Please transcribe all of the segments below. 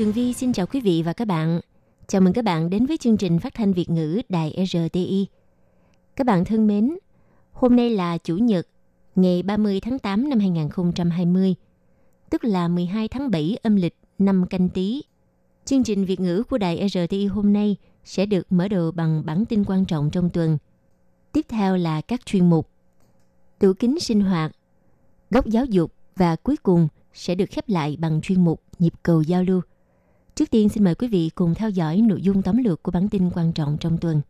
Tường Vi xin chào quý vị và các bạn. Chào mừng các bạn đến với chương trình phát thanh Việt ngữ Đài RTI. Các bạn thân mến, hôm nay là Chủ nhật, ngày 30 tháng 8 năm 2020, tức là 12 tháng 7 âm lịch năm canh tí. Chương trình Việt ngữ của Đài RTI hôm nay sẽ được mở đầu bằng bản tin quan trọng trong tuần. Tiếp theo là các chuyên mục Tủ kính sinh hoạt, góc giáo dục và cuối cùng sẽ được khép lại bằng chuyên mục Nhịp cầu giao lưu. Trước tiên xin mời quý vị cùng theo dõi nội dung tóm lược của bản tin quan trọng trong tuần.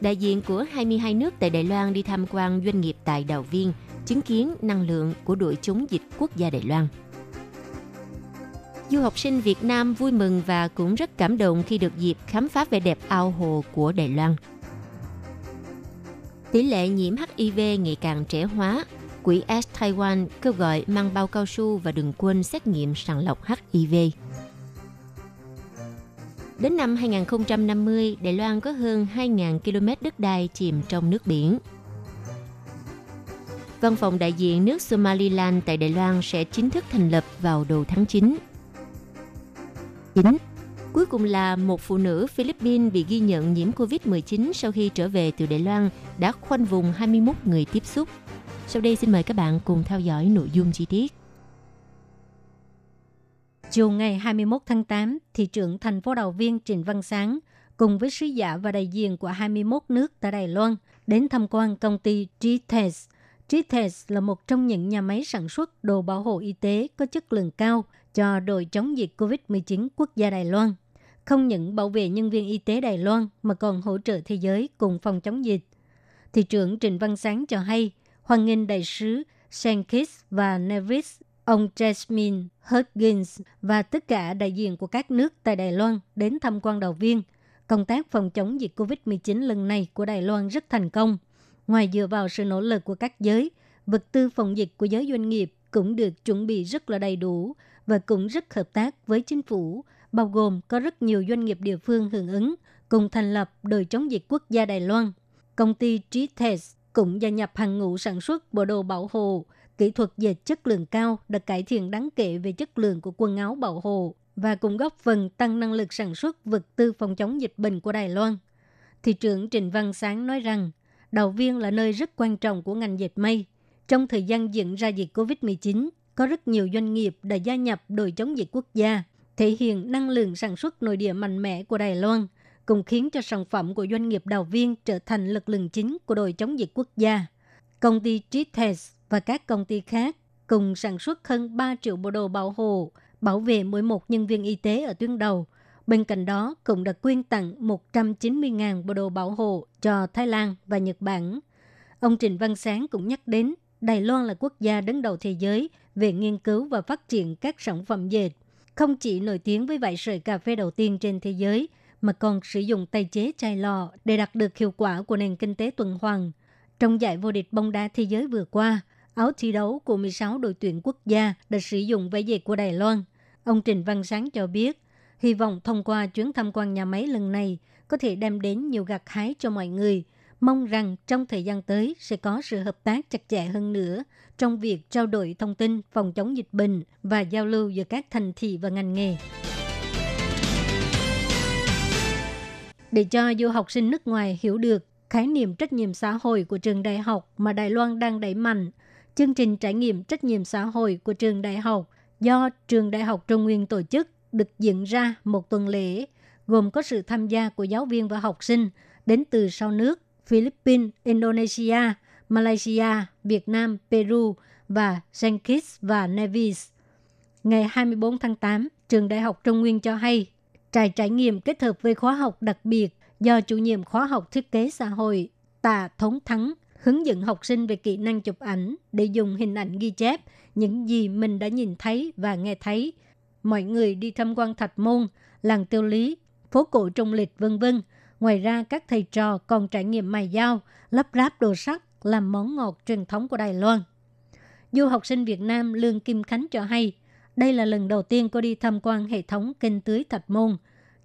Đại diện của 22 nước tại Đài Loan đi tham quan doanh nghiệp tại Đào Viên, chứng kiến năng lượng của đội chống dịch quốc gia Đài Loan. Du học sinh Việt Nam vui mừng và cũng rất cảm động khi được dịp khám phá vẻ đẹp ao hồ của Đài Loan. Tỷ lệ nhiễm HIV ngày càng trẻ hóa, Quỹ S Taiwan kêu gọi mang bao cao su và đừng quên xét nghiệm sàng lọc HIV. Đến năm 2050, Đài Loan có hơn 2.000 km đất đai chìm trong nước biển. Văn phòng đại diện nước Somaliland tại Đài Loan sẽ chính thức thành lập vào đầu tháng 9. 9. Cuối cùng là một phụ nữ Philippines bị ghi nhận nhiễm COVID-19 sau khi trở về từ Đài Loan đã khoanh vùng 21 người tiếp xúc. Sau đây xin mời các bạn cùng theo dõi nội dung chi tiết. Chiều ngày 21 tháng 8, thị trưởng thành phố Đào Viên Trịnh Văn Sáng cùng với sứ giả và đại diện của 21 nước tại Đài Loan đến tham quan công ty G-Test. G-Test là một trong những nhà máy sản xuất đồ bảo hộ y tế có chất lượng cao cho đội chống dịch COVID-19 quốc gia Đài Loan. Không những bảo vệ nhân viên y tế Đài Loan mà còn hỗ trợ thế giới cùng phòng chống dịch. Thị trưởng Trịnh Văn Sáng cho hay, hoan nghênh đại sứ Sankis và Nevis, ông Jasmine Huggins và tất cả đại diện của các nước tại Đài Loan đến tham quan đầu viên. Công tác phòng chống dịch COVID-19 lần này của Đài Loan rất thành công. Ngoài dựa vào sự nỗ lực của các giới, vật tư phòng dịch của giới doanh nghiệp cũng được chuẩn bị rất là đầy đủ và cũng rất hợp tác với chính phủ, bao gồm có rất nhiều doanh nghiệp địa phương hưởng ứng cùng thành lập đội chống dịch quốc gia Đài Loan. Công ty G-Test cũng gia nhập hàng ngũ sản xuất bộ đồ bảo hộ, kỹ thuật dệt chất lượng cao đã cải thiện đáng kể về chất lượng của quần áo bảo hộ và cũng góp phần tăng năng lực sản xuất vật tư phòng chống dịch bệnh của Đài Loan. Thị trưởng Trịnh Văn Sáng nói rằng, Đào Viên là nơi rất quan trọng của ngành dệt may. Trong thời gian diễn ra dịch COVID-19, có rất nhiều doanh nghiệp đã gia nhập đội chống dịch quốc gia, thể hiện năng lượng sản xuất nội địa mạnh mẽ của Đài Loan – cũng khiến cho sản phẩm của doanh nghiệp đào viên trở thành lực lượng chính của đội chống dịch quốc gia. Công ty Gites và các công ty khác cùng sản xuất hơn 3 triệu bộ đồ bảo hộ, bảo vệ mỗi một nhân viên y tế ở tuyến đầu. Bên cạnh đó, cũng đã quyên tặng 190.000 bộ đồ bảo hộ cho Thái Lan và Nhật Bản. Ông Trịnh Văn Sáng cũng nhắc đến Đài Loan là quốc gia đứng đầu thế giới về nghiên cứu và phát triển các sản phẩm dệt. Không chỉ nổi tiếng với vải sợi cà phê đầu tiên trên thế giới, mà còn sử dụng tay chế chai lò để đạt được hiệu quả của nền kinh tế tuần hoàn. Trong giải vô địch bóng đá thế giới vừa qua, áo thi đấu của 16 đội tuyển quốc gia đã sử dụng vải dệt của Đài Loan. Ông Trình Văn Sáng cho biết, hy vọng thông qua chuyến tham quan nhà máy lần này có thể đem đến nhiều gặt hái cho mọi người. Mong rằng trong thời gian tới sẽ có sự hợp tác chặt chẽ hơn nữa trong việc trao đổi thông tin phòng chống dịch bệnh và giao lưu giữa các thành thị và ngành nghề. Để cho du học sinh nước ngoài hiểu được khái niệm trách nhiệm xã hội của trường đại học mà Đài Loan đang đẩy mạnh. Chương trình trải nghiệm trách nhiệm xã hội của trường đại học do trường đại học Trung Nguyên tổ chức được diễn ra một tuần lễ, gồm có sự tham gia của giáo viên và học sinh đến từ sau nước Philippines, Indonesia, Malaysia, Việt Nam, Peru và Saint Kitts và Nevis. Ngày 24 tháng 8, trường đại học Trung Nguyên cho hay trại trải nghiệm kết hợp với khóa học đặc biệt do chủ nhiệm khóa học thiết kế xã hội Tạ Thống Thắng hướng dẫn học sinh về kỹ năng chụp ảnh để dùng hình ảnh ghi chép những gì mình đã nhìn thấy và nghe thấy mọi người đi tham quan Thạch Môn, làng Tiêu Lý, phố cổ Trung Lịch vân vân. Ngoài ra, các thầy trò còn trải nghiệm mài dao, lắp ráp đồ sắt, làm món ngọt truyền thống của Đài Loan. Du học sinh Việt Nam Lương Kim Khánh cho hay, đây là lần đầu tiên cô đi tham quan hệ thống kênh tưới Thạch Môn.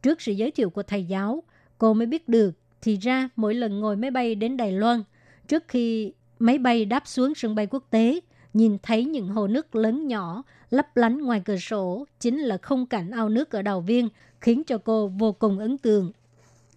Trước sự giới thiệu của thầy giáo, cô mới biết được thì ra mỗi lần ngồi máy bay đến Đài Loan, trước khi máy bay đáp xuống sân bay quốc tế, nhìn thấy những hồ nước lớn nhỏ lấp lánh ngoài cửa sổ chính là không cảnh ao nước ở Đào Viên, khiến cho cô vô cùng ấn tượng.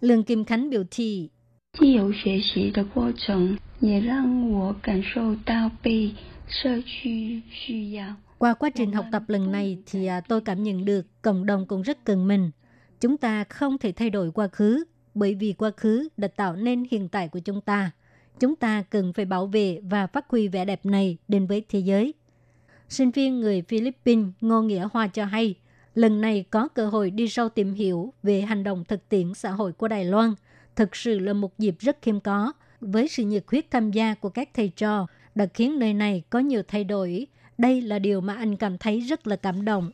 Lương Kim Khánh biểu thị, 既有学习的过程，也让我感受到被社区需要。 Qua quá trình học tập lần này thì à, tôi cảm nhận được cộng đồng cũng rất cần mình. Chúng ta không thể thay đổi quá khứ, bởi vì quá khứ đã tạo nên hiện tại của chúng ta. Chúng ta cần phải bảo vệ và phát huy vẻ đẹp này đến với thế giới. Sinh viên người Philippines Ngô Nghĩa Hoa cho hay, lần này có cơ hội đi sâu tìm hiểu về hành động thực tiễn xã hội của Đài Loan. Thực sự là một dịp rất khiêm có, với sự nhiệt huyết tham gia của các thầy trò đã khiến nơi này có nhiều thay đổi. Đây là điều mà anh cảm thấy rất là cảm động.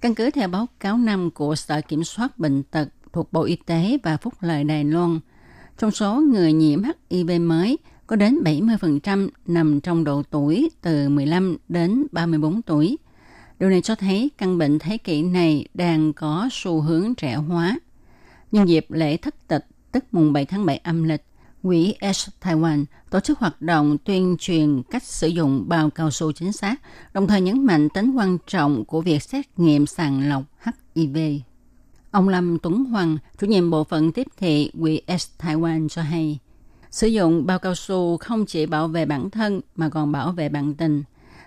Căn cứ theo báo cáo năm của Sở Kiểm soát Bệnh tật thuộc Bộ Y tế và Phúc lợi Đài Loan, trong số người nhiễm HIV mới có đến 70% nằm trong độ tuổi từ 15 đến 34 tuổi. Điều này cho thấy căn bệnh thế kỷ này đang có xu hướng trẻ hóa. Nhân dịp lễ thất tịch tức mùng 7 tháng 7 âm lịch, Quỹ S Taiwan tổ chức hoạt động tuyên truyền cách sử dụng bao cao su chính xác, đồng thời nhấn mạnh tính quan trọng của việc xét nghiệm sàng lọc HIV. Ông Lâm Tuấn Hoàng, chủ nhiệm bộ phận tiếp thị Quỹ S Taiwan cho hay, sử dụng bao cao su không chỉ bảo vệ bản thân mà còn bảo vệ bạn tình.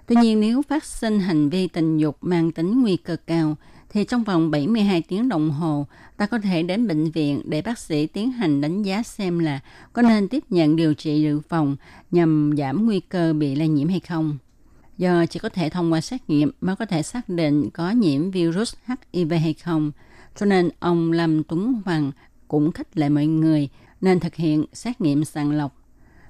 Tuy nhiên nếu phát sinh hành vi tình dục mang tính nguy cơ cao, thì trong vòng 72 tiếng đồng hồ, ta có thể đến bệnh viện để bác sĩ tiến hành đánh giá xem là có nên tiếp nhận điều trị dự phòng nhằm giảm nguy cơ bị lây nhiễm hay không. Do chỉ có thể thông qua xét nghiệm mới có thể xác định có nhiễm virus HIV hay không, cho nên ông Lâm Tuấn Hoàng cũng khích lệ mọi người nên thực hiện xét nghiệm sàng lọc.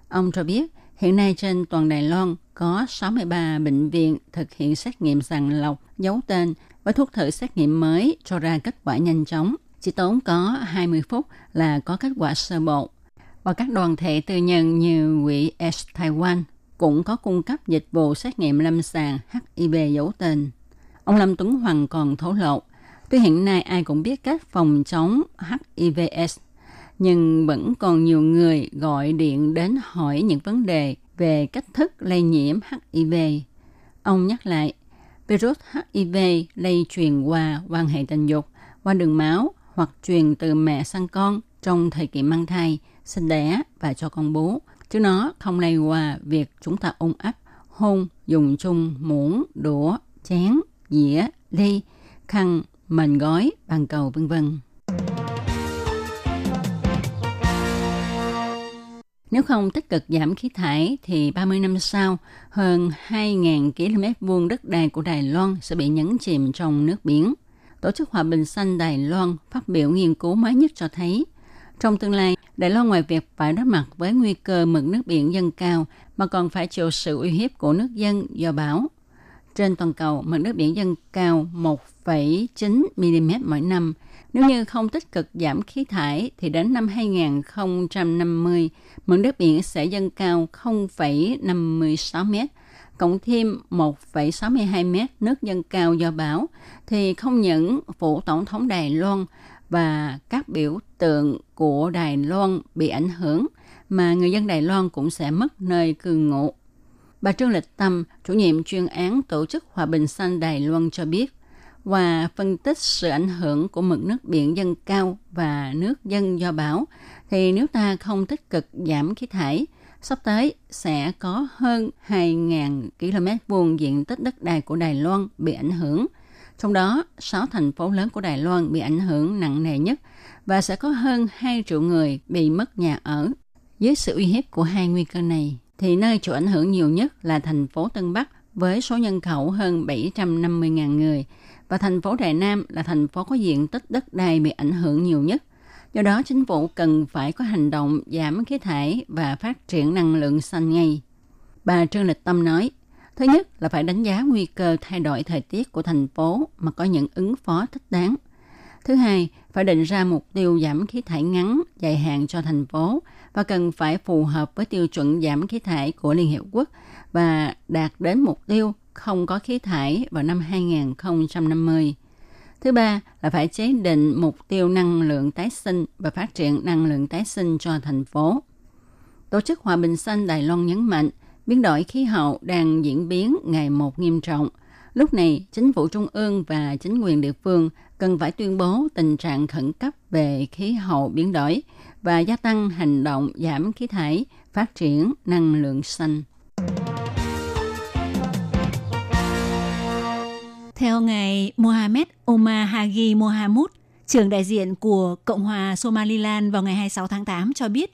Ông cho biết hiện nay trên toàn Đài Loan có 63 bệnh viện thực hiện xét nghiệm sàng lọc giấu tên với thuốc thử xét nghiệm mới cho ra kết quả nhanh chóng. Chỉ tốn có 20 phút là có kết quả sơ bộ. Và các đoàn thể tư nhân như quỹ S Taiwan cũng có cung cấp dịch vụ xét nghiệm lâm sàng HIV giấu tên. Ông Lâm Tuấn Hoàng còn thổ lộ, tuy hiện nay ai cũng biết cách phòng chống HIVS, nhưng vẫn còn nhiều người gọi điện đến hỏi những vấn đề về cách thức lây nhiễm HIV. Ông nhắc lại, virus HIV lây truyền qua quan hệ tình dục, qua đường máu hoặc truyền từ mẹ sang con trong thời kỳ mang thai, sinh đẻ và cho con bú, chứ nó không lây qua việc chúng ta ôm ấp, hôn, dùng chung muỗng, đũa, chén, dĩa, ly, khăn, mền gói, bàn cầu vân vân. Nếu không tích cực giảm khí thải thì 30 năm sau, hơn 2.000 km vuông đất đai của Đài Loan sẽ bị nhấn chìm trong nước biển. Tổ chức Hòa bình xanh Đài Loan phát biểu nghiên cứu mới nhất cho thấy, trong tương lai, Đài Loan ngoài việc phải đối mặt với nguy cơ mực nước biển dâng cao mà còn phải chịu sự uy hiếp của nước dân do bão. Trên toàn cầu, mực nước biển dâng cao 1,9 mm mỗi năm. Nếu như không tích cực giảm khí thải thì đến năm 2050, mực nước biển sẽ dâng cao 0,56 mét, cộng thêm 1,62 mét nước dâng cao do bão, thì không những phủ tổng thống Đài Loan và các biểu tượng của Đài Loan bị ảnh hưởng, mà người dân Đài Loan cũng sẽ mất nơi cư ngụ. Bà Trương Lịch Tâm, chủ nhiệm chuyên án Tổ chức Hòa bình xanh Đài Loan cho biết, và phân tích sự ảnh hưởng của mực nước biển dâng cao và nước dâng do bão, thì nếu ta không tích cực giảm khí thải, sắp tới sẽ có hơn 2.000 km vuông diện tích đất đai của Đài Loan bị ảnh hưởng. Trong đó, 6 thành phố lớn của Đài Loan bị ảnh hưởng nặng nề nhất và sẽ có hơn 2 triệu người bị mất nhà ở. Dưới sự uy hiếp của hai nguy cơ này, thì nơi chịu ảnh hưởng nhiều nhất là thành phố Tân Bắc với số nhân khẩu hơn 750.000 người và thành phố Đài Nam là thành phố có diện tích đất đai bị ảnh hưởng nhiều nhất. Do đó, chính phủ cần phải có hành động giảm khí thải và phát triển năng lượng xanh ngay. Bà Trương Lịch Tâm nói, Thứ nhất là phải đánh giá nguy cơ thay đổi thời tiết của thành phố mà có những ứng phó thích đáng. Thứ hai, phải định ra mục tiêu giảm khí thải ngắn, dài hạn cho thành phố và cần phải phù hợp với tiêu chuẩn giảm khí thải của Liên Hiệp Quốc và đạt đến mục tiêu không có khí thải vào năm 2050. Thứ ba là phải chế định mục tiêu năng lượng tái sinh và phát triển năng lượng tái sinh cho thành phố. Tổ chức Hòa bình xanh Đài Loan nhấn mạnh, biến đổi khí hậu đang diễn biến ngày một nghiêm trọng. Lúc này, chính phủ trung ương và chính quyền địa phương cần phải tuyên bố tình trạng khẩn cấp về khí hậu biến đổi và gia tăng hành động giảm khí thải, phát triển năng lượng xanh. Theo ngài Mohamed Omar Hagi Mohamud, trưởng đại diện của Cộng hòa Somaliland vào ngày 26 tháng 8 cho biết,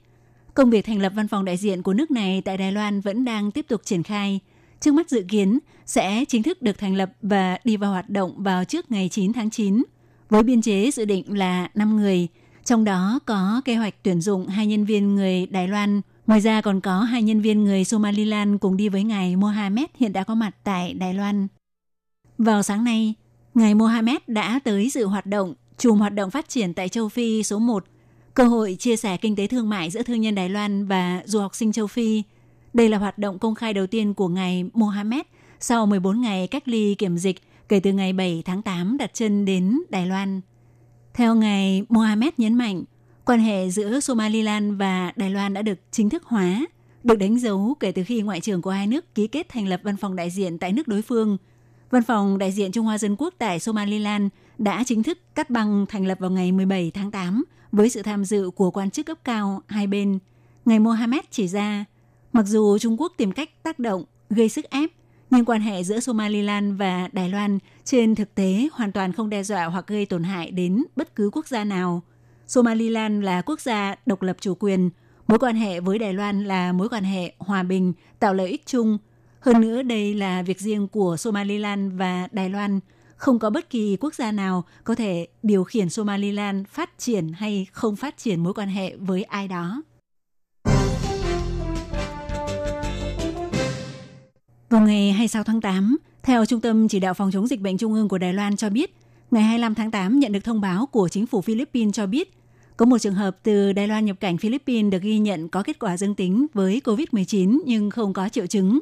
công việc thành lập văn phòng đại diện của nước này tại Đài Loan vẫn đang tiếp tục triển khai. Trước mắt dự kiến sẽ chính thức được thành lập và đi vào hoạt động vào trước ngày 9 tháng 9, với biên chế dự định là 5 người, trong đó có kế hoạch tuyển dụng hai nhân viên người Đài Loan. Ngoài ra còn có hai nhân viên người Somaliland cùng đi với ngài Mohamed hiện đã có mặt tại Đài Loan. Vào sáng nay, ngài Mohamed đã tới dự hoạt động chùm hoạt động phát triển tại châu Phi số 1, cơ hội chia sẻ kinh tế thương mại giữa thương nhân Đài Loan và du học sinh châu Phi. Đây là hoạt động công khai đầu tiên của ngài Mohamed sau 14 ngày cách ly kiểm dịch kể từ ngày 7 tháng 8 đặt chân đến Đài Loan. Theo ngài Mohamed nhấn mạnh, quan hệ giữa Somaliland và Đài Loan đã được chính thức hóa, được đánh dấu kể từ khi ngoại trưởng của hai nước ký kết thành lập văn phòng đại diện tại nước đối phương – Văn phòng đại diện Trung Hoa Dân Quốc tại Somaliland đã chính thức cắt băng thành lập vào ngày 17 tháng 8 với sự tham dự của quan chức cấp cao hai bên. Ngày Mohammed chỉ ra, mặc dù Trung Quốc tìm cách tác động, gây sức ép, nhưng quan hệ giữa Somaliland và Đài Loan trên thực tế hoàn toàn không đe dọa hoặc gây tổn hại đến bất cứ quốc gia nào. Somaliland là quốc gia độc lập chủ quyền, mối quan hệ với Đài Loan là mối quan hệ hòa bình, tạo lợi ích chung – hơn nữa, đây là việc riêng của Somaliland và Đài Loan. Không có bất kỳ quốc gia nào có thể điều khiển Somaliland phát triển hay không phát triển mối quan hệ với ai đó. Vào ngày 26 tháng 8, theo Trung tâm Chỉ đạo Phòng chống dịch bệnh Trung ương của Đài Loan cho biết, ngày 25 tháng 8 nhận được thông báo của chính phủ Philippines cho biết có một trường hợp từ Đài Loan nhập cảnh Philippines được ghi nhận có kết quả dương tính với COVID-19 nhưng không có triệu chứng.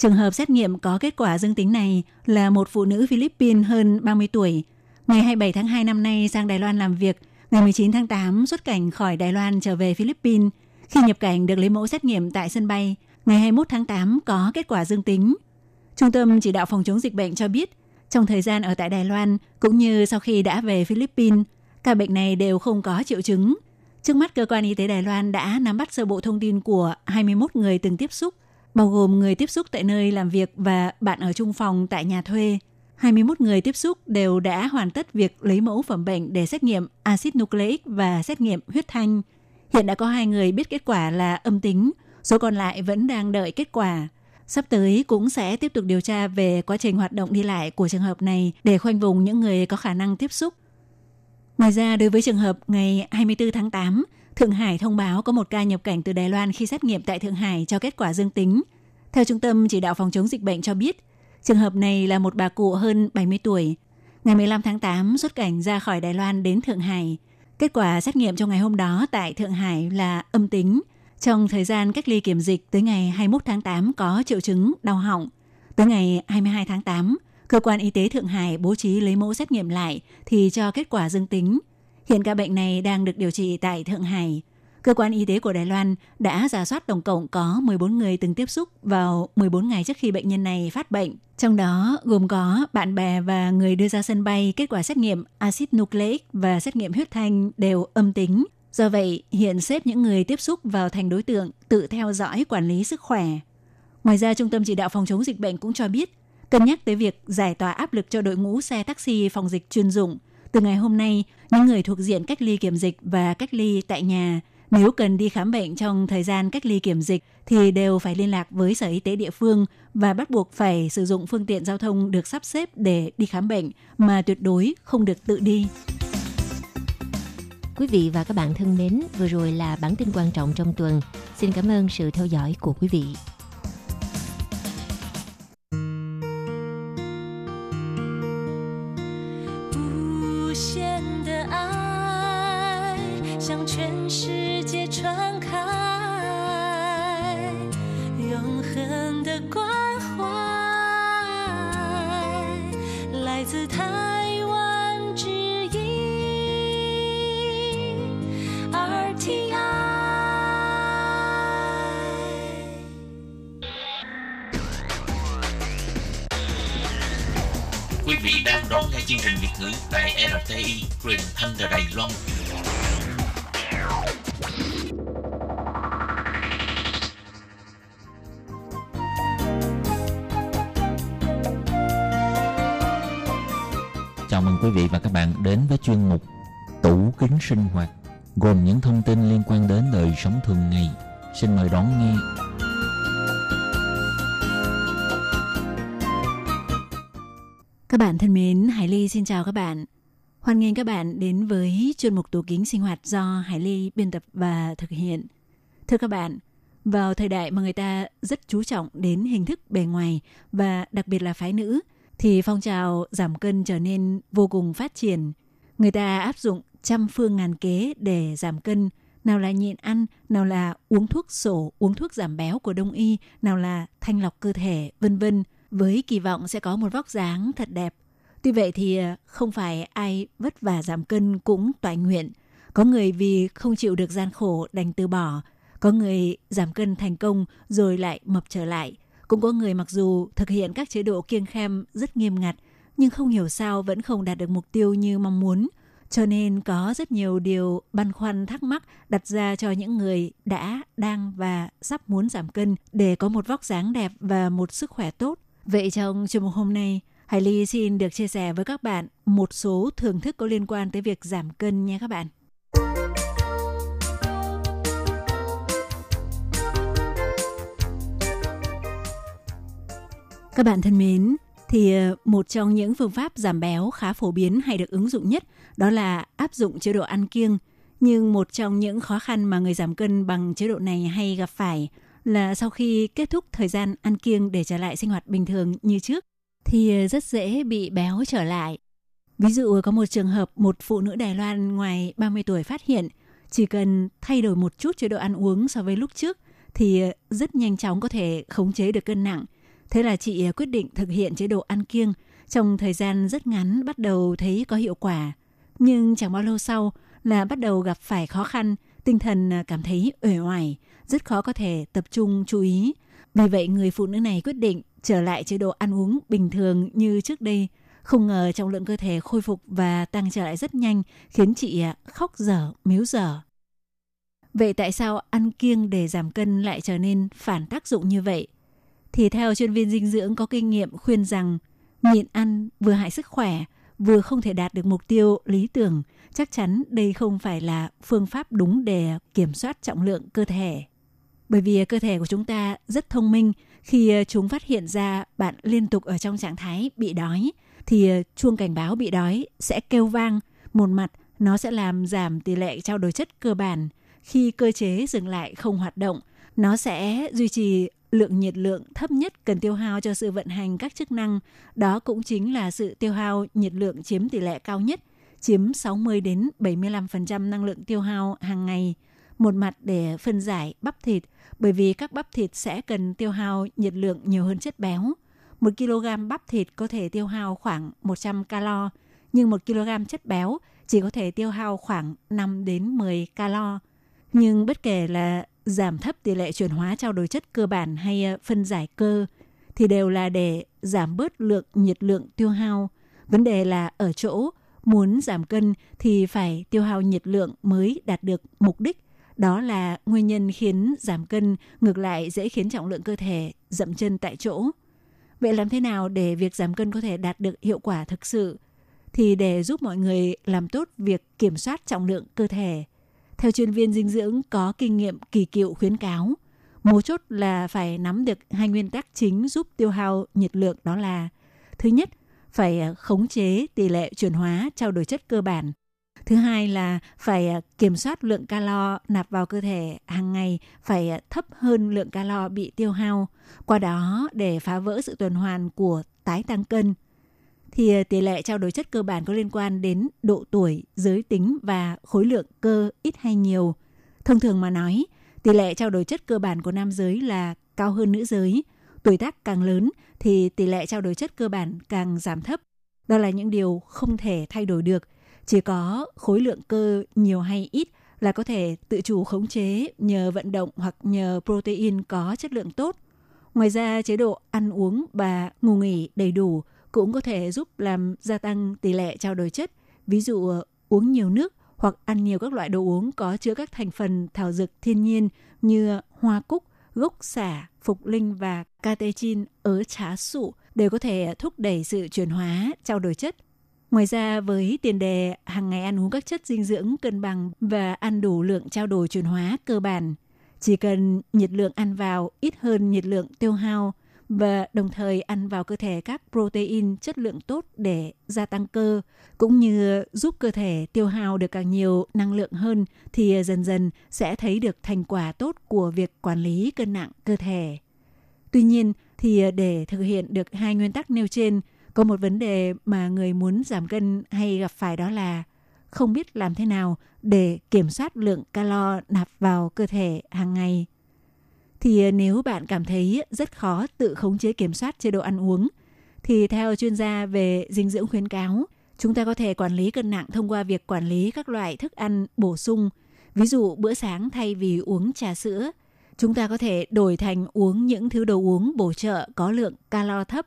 Trường hợp xét nghiệm có kết quả dương tính này là một phụ nữ Philippines hơn 30 tuổi. Ngày 27 tháng 2 năm nay sang Đài Loan làm việc, ngày 19 tháng 8 xuất cảnh khỏi Đài Loan trở về Philippines. Khi nhập cảnh được lấy mẫu xét nghiệm tại sân bay, ngày 21 tháng 8 có kết quả dương tính. Trung tâm chỉ đạo phòng chống dịch bệnh cho biết, trong thời gian ở tại Đài Loan cũng như sau khi đã về Philippines, ca bệnh này đều không có triệu chứng. Trước mắt cơ quan y tế Đài Loan đã nắm bắt sơ bộ thông tin của 21 người từng tiếp xúc bao gồm người tiếp xúc tại nơi làm việc và bạn ở chung phòng tại nhà thuê. 21 người tiếp xúc đều đã hoàn tất việc lấy mẫu phẩm bệnh để xét nghiệm axit nucleic và xét nghiệm huyết thanh. Hiện đã có hai người biết kết quả là âm tính, số còn lại vẫn đang đợi kết quả. Sắp tới cũng sẽ tiếp tục điều tra về quá trình hoạt động đi lại của trường hợp này để khoanh vùng những người có khả năng tiếp xúc. Ngoài ra, đối với trường hợp ngày 24 tháng 8, Thượng Hải thông báo có một ca nhập cảnh từ Đài Loan khi xét nghiệm tại Thượng Hải cho kết quả dương tính. Theo Trung tâm Chỉ đạo Phòng chống dịch bệnh cho biết, trường hợp này là một bà cụ hơn 70 tuổi. Ngày 15 tháng 8 xuất cảnh ra khỏi Đài Loan đến Thượng Hải. Kết quả xét nghiệm trong ngày hôm đó tại Thượng Hải là âm tính. Trong thời gian cách ly kiểm dịch tới ngày 21 tháng 8 có triệu chứng đau họng. Tới ngày 22 tháng 8, cơ quan y tế Thượng Hải bố trí lấy mẫu xét nghiệm lại thì cho kết quả dương tính – Hiện ca bệnh này đang được điều trị tại Thượng Hải. Cơ quan y tế của Đài Loan đã giả soát tổng cộng có 14 người từng tiếp xúc vào 14 ngày trước khi bệnh nhân này phát bệnh. Trong đó gồm có bạn bè và người đưa ra sân bay kết quả xét nghiệm axit nucleic và xét nghiệm huyết thanh đều âm tính. Do vậy, hiện xếp những người tiếp xúc vào thành đối tượng tự theo dõi quản lý sức khỏe. Ngoài ra, Trung tâm Chỉ đạo Phòng chống dịch bệnh cũng cho biết, cân nhắc tới việc giải tỏa áp lực cho đội ngũ xe taxi phòng dịch chuyên dụng – từ ngày hôm nay, những người thuộc diện cách ly kiểm dịch và cách ly tại nhà nếu cần đi khám bệnh trong thời gian cách ly kiểm dịch thì đều phải liên lạc với Sở Y tế địa phương và bắt buộc phải sử dụng phương tiện giao thông được sắp xếp để đi khám bệnh mà tuyệt đối không được tự đi. Quý vị và các bạn thân mến, vừa rồi là bản tin quan trọng trong tuần. Xin cảm ơn sự theo dõi của quý vị. 世界传开，永恒的关怀，来自台湾之音 RTI。Quý vị đang đón nghe chương trình Việt ngữ tại RTI truyền thanh từ Đài Loan. Quý vị và các bạn đến với chuyên mục Tủ kính sinh hoạt gồm những thông tin liên quan đến đời sống thường ngày. Xin mời đón nghe. Các bạn thân mến, Hải Ly xin chào các bạn. Hoan nghênh các bạn đến với chuyên mục tủ kính sinh hoạt do Hải Ly biên tập và thực hiện. Thưa các bạn, vào thời đại mà người ta rất chú trọng đến hình thức bề ngoài và đặc biệt là phái nữ, thì phong trào giảm cân trở nên vô cùng phát triển. Người ta áp dụng trăm phương ngàn kế để giảm cân, nào là nhịn ăn, nào là uống thuốc sổ, uống thuốc giảm béo của đông y, nào là thanh lọc cơ thể, vân vân với kỳ vọng sẽ có một vóc dáng thật đẹp. Tuy vậy thì ờ, không phải ai vất vả giảm cân cũng toại nguyện. Có người vì không chịu được gian khổ đành từ bỏ. Có người giảm cân thành công rồi lại mập trở lại. Cũng có người mặc dù thực hiện các chế độ kiêng khem rất nghiêm ngặt nhưng không hiểu sao vẫn không đạt được mục tiêu như mong muốn. Cho nên có rất nhiều điều băn khoăn thắc mắc đặt ra cho những người đã, đang và sắp muốn giảm cân để có một vóc dáng đẹp và một sức khỏe tốt. Vậy trong chương mục hôm nay, Hải Ly xin được chia sẻ với các bạn một số thưởng thức có liên quan tới việc giảm cân nha các bạn. Các bạn thân mến, thì ờ, một trong những phương pháp giảm béo khá phổ biến hay được ứng dụng nhất đó là áp dụng chế độ ăn kiêng. Nhưng một trong những khó khăn mà người giảm cân bằng chế độ này hay gặp phải là sau khi kết thúc thời gian ăn kiêng để trở lại sinh hoạt bình thường như trước thì ờ, rất dễ bị béo trở lại. Ví dụ có một trường hợp một phụ nữ Đài Loan ngoài 30 tuổi phát hiện chỉ cần thay đổi một chút chế độ ăn uống so với lúc trước thì ờ, rất nhanh chóng có thể khống chế được cân nặng. Thế là chị à, quyết định thực hiện chế độ ăn kiêng trong thời gian rất ngắn bắt đầu thấy có hiệu quả. Nhưng chẳng bao lâu sau là bắt đầu gặp phải khó khăn, tinh thần à, cảm thấy uể oải, rất khó có thể tập trung chú ý. Vì vậy người phụ nữ này quyết định trở lại chế độ ăn uống bình thường như trước đây. Không ngờ trọng lượng cơ thể khôi phục và tăng trở lại rất nhanh, khiến chị à, khóc dở, miếu dở. Vậy tại sao ăn kiêng để giảm cân lại trở nên phản tác dụng như vậy? Thì theo chuyên viên dinh dưỡng có kinh nghiệm khuyên rằng nhịn ăn vừa hại sức khỏe, vừa không thể đạt được mục tiêu lý tưởng, chắc chắn đây không phải là phương pháp đúng để kiểm soát trọng lượng cơ thể. Bởi vì cơ thể của chúng ta rất thông minh, khi chúng phát hiện ra bạn liên tục ở trong trạng thái bị đói, thì chuông cảnh báo bị đói sẽ kêu vang. Một mặt, nó sẽ làm giảm tỷ lệ trao đổi chất cơ bản. Khi cơ chế dừng lại không hoạt động, nó sẽ duy trì lượng nhiệt lượng thấp nhất cần tiêu hao cho sự vận hành các chức năng. Đó cũng chính là sự tiêu hao nhiệt lượng chiếm tỷ lệ cao nhất, chiếm 60 đến 75% năng lượng tiêu hao hàng ngày. Một mặt để phân giải bắp thịt, bởi vì các bắp thịt sẽ cần tiêu hao nhiệt lượng nhiều hơn chất béo. Một kg bắp thịt có thể tiêu hao khoảng 100 calo, nhưng một kg chất béo chỉ có thể tiêu hao khoảng 5 đến 10 calo. Nhưng bất kể là giảm thấp tỷ lệ chuyển hóa trao đổi chất cơ bản hay ờ, phân giải cơ thì đều là để giảm bớt lượng nhiệt lượng tiêu hao. Vấn đề là ở chỗ muốn giảm cân thì phải tiêu hao nhiệt lượng mới đạt được mục đích. Đó là nguyên nhân khiến giảm cân ngược lại dễ khiến trọng lượng cơ thể dậm chân tại chỗ. Vậy làm thế nào để việc giảm cân có thể đạt được hiệu quả thực sự? Thì để giúp mọi người làm tốt việc kiểm soát trọng lượng cơ thể, theo chuyên viên dinh dưỡng có kinh nghiệm kỳ cựu khuyến cáo, mấu chốt là phải nắm được hai nguyên tắc chính giúp tiêu hao nhiệt lượng đó là thứ nhất, phải à, khống chế tỷ lệ chuyển hóa trao đổi chất cơ bản. Thứ hai là phải à, kiểm soát lượng calo nạp vào cơ thể hàng ngày phải à, thấp hơn lượng calo bị tiêu hao, qua đó để phá vỡ sự tuần hoàn của tái tăng cân thì ờ, tỷ lệ trao đổi chất cơ bản có liên quan đến độ tuổi, giới tính và khối lượng cơ ít hay nhiều. Thông thường mà nói, tỷ lệ trao đổi chất cơ bản của nam giới là cao hơn nữ giới. Tuổi tác càng lớn thì tỷ lệ trao đổi chất cơ bản càng giảm thấp. Đó là những điều không thể thay đổi được. Chỉ có khối lượng cơ nhiều hay ít là có thể tự chủ khống chế nhờ vận động hoặc nhờ protein có chất lượng tốt. Ngoài ra, chế độ ăn uống và ngủ nghỉ đầy đủ cũng có thể giúp làm gia tăng tỷ lệ trao đổi chất. Ví dụ ờ, uống nhiều nước hoặc ăn nhiều các loại đồ uống có chứa các thành phần thảo dược thiên nhiên như hoa cúc, gốc xả, phục linh và catechin ở trá sụ đều có thể thúc đẩy sự chuyển hóa trao đổi chất. Ngoài ra với tiền đề hàng ngày ăn uống các chất dinh dưỡng cân bằng và ăn đủ lượng trao đổi chuyển hóa cơ bản, chỉ cần nhiệt lượng ăn vào ít hơn nhiệt lượng tiêu hao và đồng thời ăn vào cơ thể các protein chất lượng tốt để gia tăng cơ cũng như giúp cơ thể tiêu hao được càng nhiều năng lượng hơn thì dần dần sẽ thấy được thành quả tốt của việc quản lý cân nặng cơ thể. Tuy nhiên thì để thực hiện được hai nguyên tắc nêu trên, có một vấn đề mà người muốn giảm cân hay gặp phải đó là không biết làm thế nào để kiểm soát lượng calo nạp vào cơ thể hàng ngày thì ờ, nếu bạn cảm thấy rất khó tự khống chế kiểm soát chế độ ăn uống, thì theo chuyên gia về dinh dưỡng khuyến cáo, chúng ta có thể quản lý cân nặng thông qua việc quản lý các loại thức ăn bổ sung. Ví dụ, bữa sáng thay vì uống trà sữa, chúng ta có thể đổi thành uống những thứ đồ uống bổ trợ có lượng calo thấp.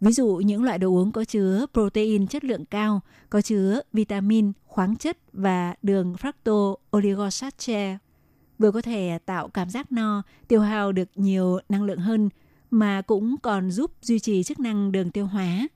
Ví dụ, những loại đồ uống có chứa protein chất lượng cao, có chứa vitamin, khoáng chất và đường fructose oligosaccharide vừa có thể tạo cảm giác no, tiêu hao được nhiều năng lượng hơn mà cũng còn giúp duy trì chức năng đường tiêu hóa.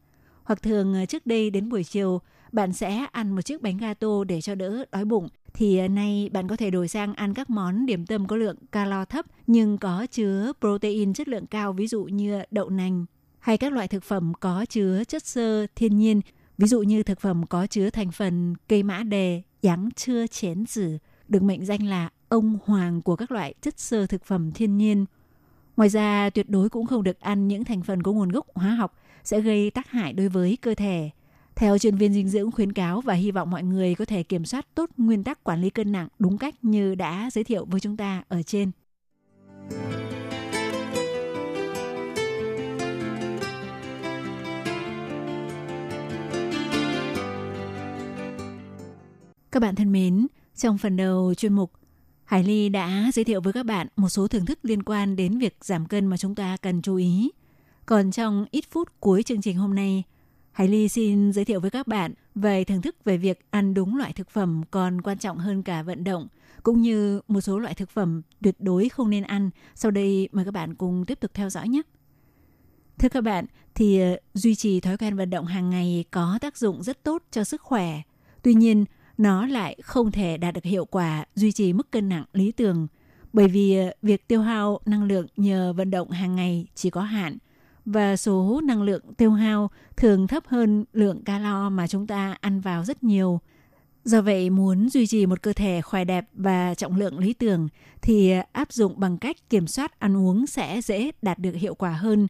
Hoặc thường ờ, trước đây đến buổi chiều, bạn sẽ ăn một chiếc bánh gato để cho đỡ đói bụng thì ờ, nay bạn có thể đổi sang ăn các món điểm tâm có lượng calo thấp nhưng có chứa protein chất lượng cao ví dụ như đậu nành hay các loại thực phẩm có chứa chất xơ thiên nhiên ví dụ như thực phẩm có chứa thành phần cây mã đề, giáng chưa chén tử được mệnh danh là ông hoàng của các loại chất xơ thực phẩm thiên nhiên. Ngoài ra, tuyệt đối cũng không được ăn những thành phần có nguồn gốc hóa học sẽ gây tác hại đối với cơ thể. Theo chuyên viên dinh dưỡng khuyến cáo và hy vọng mọi người có thể kiểm soát tốt nguyên tắc quản lý cân nặng đúng cách như đã giới thiệu với chúng ta ở trên. Các bạn thân mến, trong phần đầu chuyên mục Hải Ly đã giới thiệu với các bạn một số thưởng thức liên quan đến việc giảm cân mà chúng ta cần chú ý. Còn trong ít phút cuối chương trình hôm nay, Hải Ly xin giới thiệu với các bạn về thưởng thức về việc ăn đúng loại thực phẩm còn quan trọng hơn cả vận động, cũng như một số loại thực phẩm tuyệt đối không nên ăn. Sau đây mời các bạn cùng tiếp tục theo dõi nhé. Thưa các bạn, thì ờ, duy trì thói quen vận động hàng ngày có tác dụng rất tốt cho sức khỏe. Tuy nhiên, nó lại không thể đạt được hiệu quả duy trì mức cân nặng lý tưởng bởi vì ờ, việc tiêu hao năng lượng nhờ vận động hàng ngày chỉ có hạn và số năng lượng tiêu hao thường thấp hơn lượng calo mà chúng ta ăn vào rất nhiều. Do vậy, muốn duy trì một cơ thể khỏe đẹp và trọng lượng lý tưởng thì ờ, áp dụng bằng cách kiểm soát ăn uống sẽ dễ đạt được hiệu quả hơn.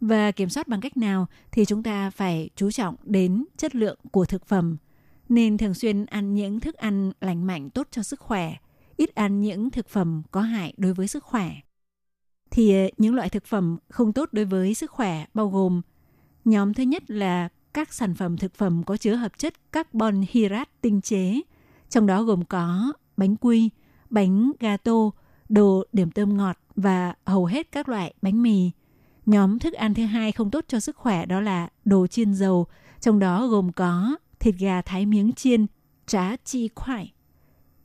Và kiểm soát bằng cách nào thì chúng ta phải chú trọng đến chất lượng của thực phẩm – nên thường xuyên ăn những thức ăn lành mạnh tốt cho sức khỏe, ít ăn những thực phẩm có hại đối với sức khỏe. Thì ờ, những loại thực phẩm không tốt đối với sức khỏe bao gồm nhóm thứ nhất là các sản phẩm thực phẩm có chứa hợp chất carbon hydrate tinh chế, trong đó gồm có bánh quy, bánh gato, đồ điểm tôm ngọt và hầu hết các loại bánh mì. Nhóm thức ăn thứ hai không tốt cho sức khỏe đó là đồ chiên dầu, trong đó gồm có thịt gà thái miếng chiên, trá chi khoai,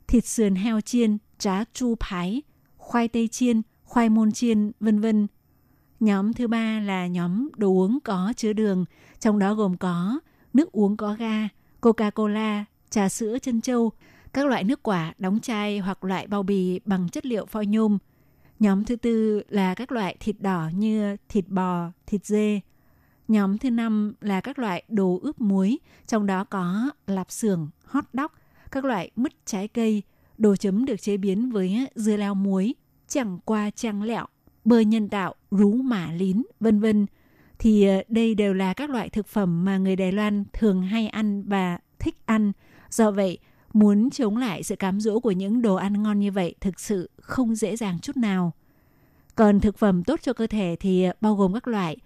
thịt sườn heo chiên, trá chu phái, khoai tây chiên, khoai môn chiên, vân vân. Nhóm thứ ba là nhóm đồ uống có chứa đường, trong đó gồm có nước uống có ga, Coca-Cola, trà sữa chân châu, các loại nước quả đóng chai hoặc loại bao bì bằng chất liệu phoi nhôm. Nhóm thứ tư là các loại thịt đỏ như thịt bò, thịt dê, Nhóm thứ năm là các loại đồ ướp muối, trong đó có lạp xưởng, hot dog, các loại mứt trái cây, đồ chấm được chế biến với dưa leo muối, chẳng qua trang lẹo, bơ nhân tạo, rú mả lín, vân vân. Thì ờ, đây đều là các loại thực phẩm mà người Đài Loan thường hay ăn và thích ăn. Do vậy, Muốn chống lại sự cám dỗ của những đồ ăn ngon như vậy thực sự không dễ dàng chút nào. Còn thực phẩm tốt cho cơ thể thì ờ, bao gồm các loại.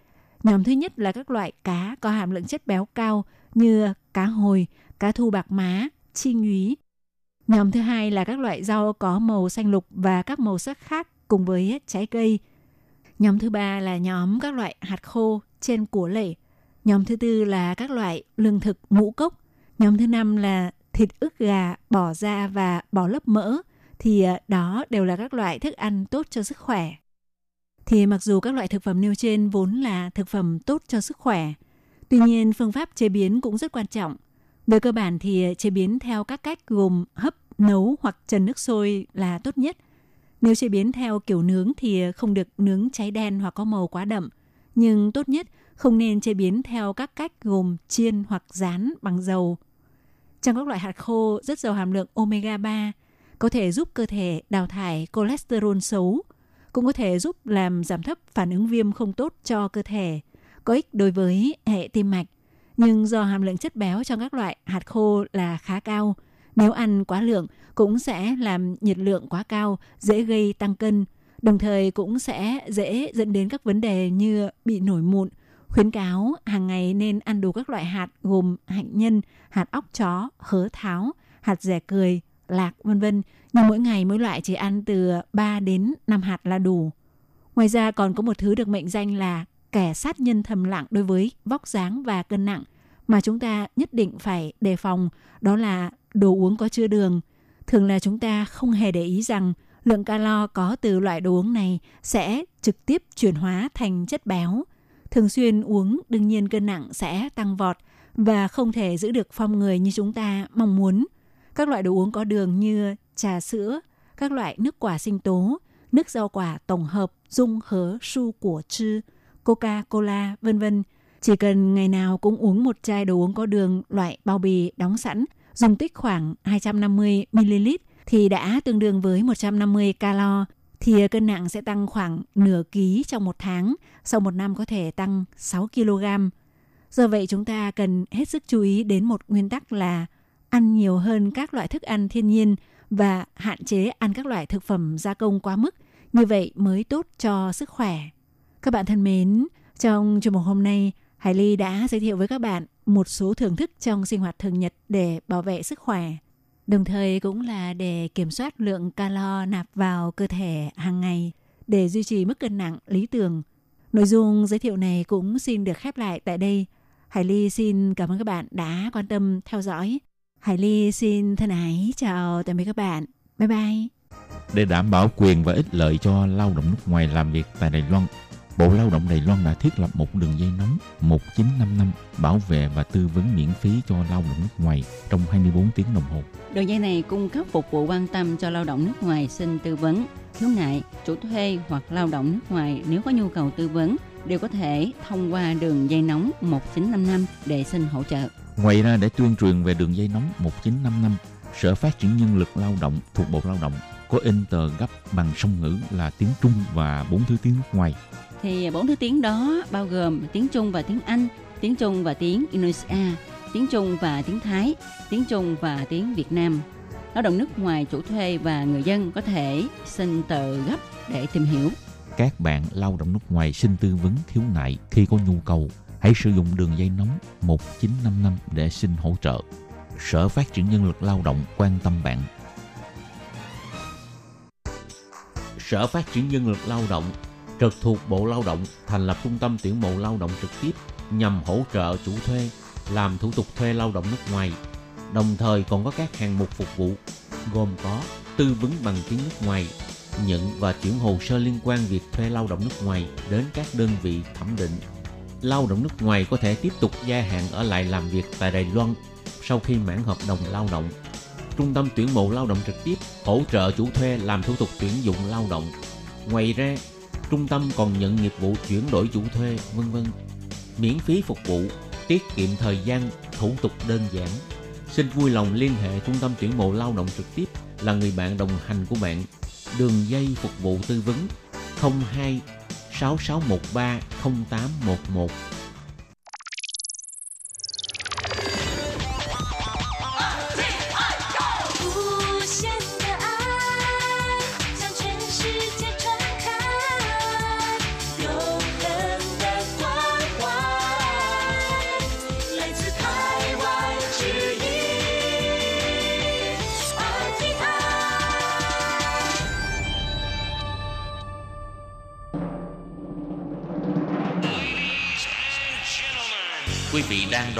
Nhóm thứ nhất là các loại cá có hàm lượng chất béo cao như cá hồi, cá thu bạc má, chi nhúy. Nhóm thứ hai là các loại rau có màu xanh lục và các màu sắc khác cùng với trái cây. Nhóm thứ ba là nhóm các loại hạt khô trên của lể. Nhóm thứ tư là các loại lương thực ngũ cốc. Nhóm thứ năm là thịt ức gà, bỏ da và bỏ lớp mỡ. Thì ờ, đó đều là các loại thức ăn tốt cho sức khỏe. Thì mặc dù các loại thực phẩm nêu trên vốn là thực phẩm tốt cho sức khỏe, tuy nhiên phương pháp chế biến cũng rất quan trọng. Về cơ bản thì chế biến theo các cách gồm hấp, nấu hoặc trần nước sôi là tốt nhất – nếu chế biến theo kiểu nướng thì không được nướng cháy đen hoặc có màu quá đậm. Nhưng tốt nhất không nên chế biến theo các cách gồm chiên hoặc rán bằng dầu. Trong các loại hạt khô rất giàu hàm lượng omega 3, có thể giúp cơ thể đào thải cholesterol xấu, cũng có thể giúp làm giảm thấp phản ứng viêm không tốt cho cơ thể, có ích đối với hệ tim mạch. Nhưng do hàm lượng chất béo trong các loại hạt khô là khá cao, nếu ăn quá lượng cũng sẽ làm nhiệt lượng quá cao, dễ gây tăng cân, đồng thời cũng sẽ dễ dẫn đến các vấn đề như bị nổi mụn. Khuyến cáo hàng ngày nên ăn đủ các loại hạt gồm hạnh nhân, hạt óc chó, hớ tháo, hạt rẻ cười, lạc vân vân, nhưng mỗi ngày mỗi loại chỉ ăn từ 3 đến 5 hạt là đủ. Ngoài ra còn có một thứ được mệnh danh là kẻ sát nhân thầm lặng đối với vóc dáng và cân nặng mà chúng ta nhất định phải đề phòng, đó là đồ uống có chứa đường. Thường là chúng ta không hề để ý rằng lượng calo có từ loại đồ uống này sẽ trực tiếp chuyển hóa thành chất béo. Thường xuyên uống đương nhiên cân nặng sẽ tăng vọt và không thể giữ được phong người như chúng ta mong muốn. Các loại đồ uống có đường như trà sữa, các loại nước quả sinh tố, nước rau quả tổng hợp, dung hớ, su của chư, Coca-Cola, vân vân. Chỉ cần ngày nào cũng uống một chai đồ uống có đường loại bao bì đóng sẵn dung tích khoảng 250ml thì đã tương đương với 150 calo thì cân nặng sẽ tăng khoảng nửa ký trong một tháng, sau một năm có thể tăng 6 kg. Do vậy chúng ta cần hết sức chú ý đến một nguyên tắc là ăn nhiều hơn các loại thức ăn thiên nhiên và hạn chế ăn các loại thực phẩm gia công quá mức, như vậy mới tốt cho sức khỏe. Các bạn thân mến, trong chương mục hôm nay, Hải Ly đã giới thiệu với các bạn một số thưởng thức trong sinh hoạt thường nhật để bảo vệ sức khỏe. Đồng thời cũng là để kiểm soát lượng calo nạp vào cơ thể hàng ngày để duy trì mức cân nặng lý tưởng. Nội dung giới thiệu này cũng xin được khép lại tại đây. Hải Ly xin cảm ơn các bạn đã quan tâm theo dõi. Hải Ly xin thân ái chào tạm biệt các bạn. Bye bye. Để đảm bảo quyền và ích lợi cho lao động nước ngoài làm việc tại Đài Loan, Bộ Lao động Đài Loan đã thiết lập một đường dây nóng 1955 bảo vệ và tư vấn miễn phí cho lao động nước ngoài trong 24 tiếng đồng hồ. Đường dây này cung cấp phục vụ quan tâm cho lao động nước ngoài xin tư vấn, khiếu nại, chủ thuê hoặc lao động nước ngoài nếu có nhu cầu tư vấn đều có thể thông qua đường dây nóng 1955 để xin hỗ trợ. Ngoài ra để tuyên truyền về đường dây nóng 1955, Sở Phát triển Nhân lực Lao động thuộc Bộ Lao động có in tờ gấp bằng song ngữ là tiếng Trung và bốn thứ tiếng nước ngoài thì bốn thứ tiếng đó bao gồm tiếng Trung và tiếng Anh, tiếng Trung và tiếng Indonesia, tiếng Trung và tiếng Thái, tiếng Trung và tiếng Việt Nam. Lao động nước ngoài chủ thuê và người dân có thể xin tờ gấp để tìm hiểu. Các bạn lao động nước ngoài xin tư vấn khiếu nại khi có nhu cầu, hãy sử dụng đường dây nóng 1955 để xin hỗ trợ. Sở Phát triển Nhân lực Lao động quan tâm bạn. Sở Phát triển Nhân lực Lao động trực thuộc Bộ Lao động thành lập trung tâm tuyển mộ lao động trực tiếp nhằm hỗ trợ chủ thuê làm thủ tục thuê lao động nước ngoài. Đồng thời còn có các hạng mục phục vụ gồm có tư vấn bằng tiếng nước ngoài, nhận và chuyển hồ sơ liên quan việc thuê lao động nước ngoài đến các đơn vị thẩm định. Lao động nước ngoài có thể tiếp tục gia hạn ở lại làm việc tại Đài Loan sau khi mãn hợp đồng lao động. Trung tâm tuyển mộ lao động trực tiếp hỗ trợ chủ thuê làm thủ tục tuyển dụng lao động. Ngoài ra, Trung tâm còn nhận nghiệp vụ chuyển đổi chủ thuê, vân vân. Miễn phí phục vụ, tiết kiệm thời gian, thủ tục đơn giản. Xin vui lòng liên hệ Trung tâm tuyển mộ lao động trực tiếp là người bạn đồng hành của bạn. Đường dây phục vụ tư vấn 02 6613 0811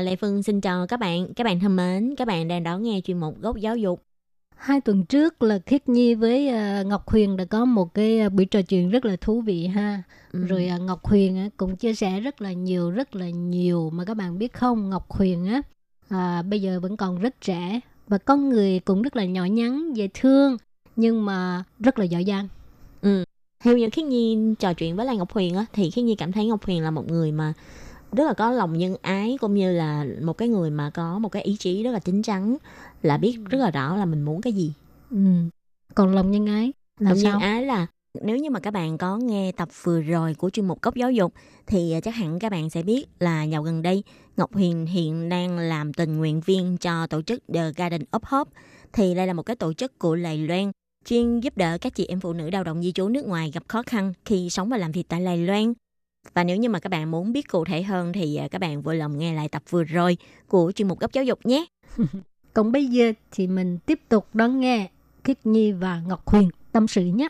Và Lệ Phương xin chào các bạn. Các bạn thân mến, các bạn đang đón nghe chuyên mục Góc Giáo dục. Hai tuần trước là Khiết Nhi với uh, Ngọc Huyền đã có một cái uh, buổi trò chuyện rất là thú vị ha. Ừ. Rồi uh, Ngọc Huyền cũng chia sẻ rất là nhiều, rất là nhiều mà các bạn biết không, Ngọc Huyền á à, bây giờ vẫn còn rất trẻ và con người cũng rất là nhỏ nhắn, dễ thương nhưng mà rất là giỏi giang. Ừ. Theo như Khiết Nhi trò chuyện với Lan Ngọc Huyền á, thì Khiết Nhi cảm thấy Ngọc Huyền là một người mà rất là có lòng nhân ái cũng như là một cái người mà có một cái ý chí rất là chín chắn là biết rất là rõ là mình muốn cái gì. Ừ. Còn lòng nhân ái là lòng sao? nhân ái là nếu như mà các bạn có nghe tập vừa rồi của chuyên mục Góc Giáo dục thì à, chắc hẳn các bạn sẽ biết là dạo gần đây Ngọc Huyền hiện đang làm tình nguyện viên cho tổ chức The Garden of Hope. Thì đây là một cái tổ chức của Đài Loan chuyên giúp đỡ các chị em phụ nữ lao động di trú nước ngoài gặp khó khăn khi sống và làm việc tại Đài Loan. Và nếu như mà các bạn muốn biết cụ thể hơn thì à, các bạn vui lòng nghe lại tập vừa rồi của chuyên mục Góc Giáo dục nhé. Còn bây giờ thì mình tiếp tục đón nghe Khiết Nhi và Ngọc Huyền tâm sự nhé.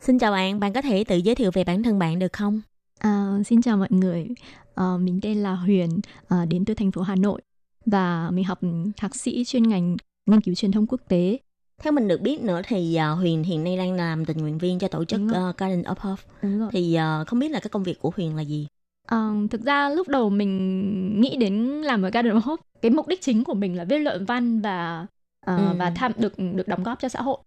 Xin chào bạn, bạn có thể tự giới thiệu về bản thân bạn được không? À, xin chào mọi người, à, mình tên là Huyền, à, đến từ thành phố Hà Nội và mình học thạc sĩ chuyên ngành nghiên cứu truyền thông quốc tế. Theo mình được biết nữa thì uh, Huyền hiện nay đang làm tình nguyện viên cho tổ chức uh, Garden of Hope. Thì uh, không biết là cái công việc của Huyền là gì? À, thực ra lúc đầu mình nghĩ đến làm ở Garden of Hope, cái mục đích chính của mình là viết luận văn và à, Ừ. và tham được được đóng góp cho xã hội.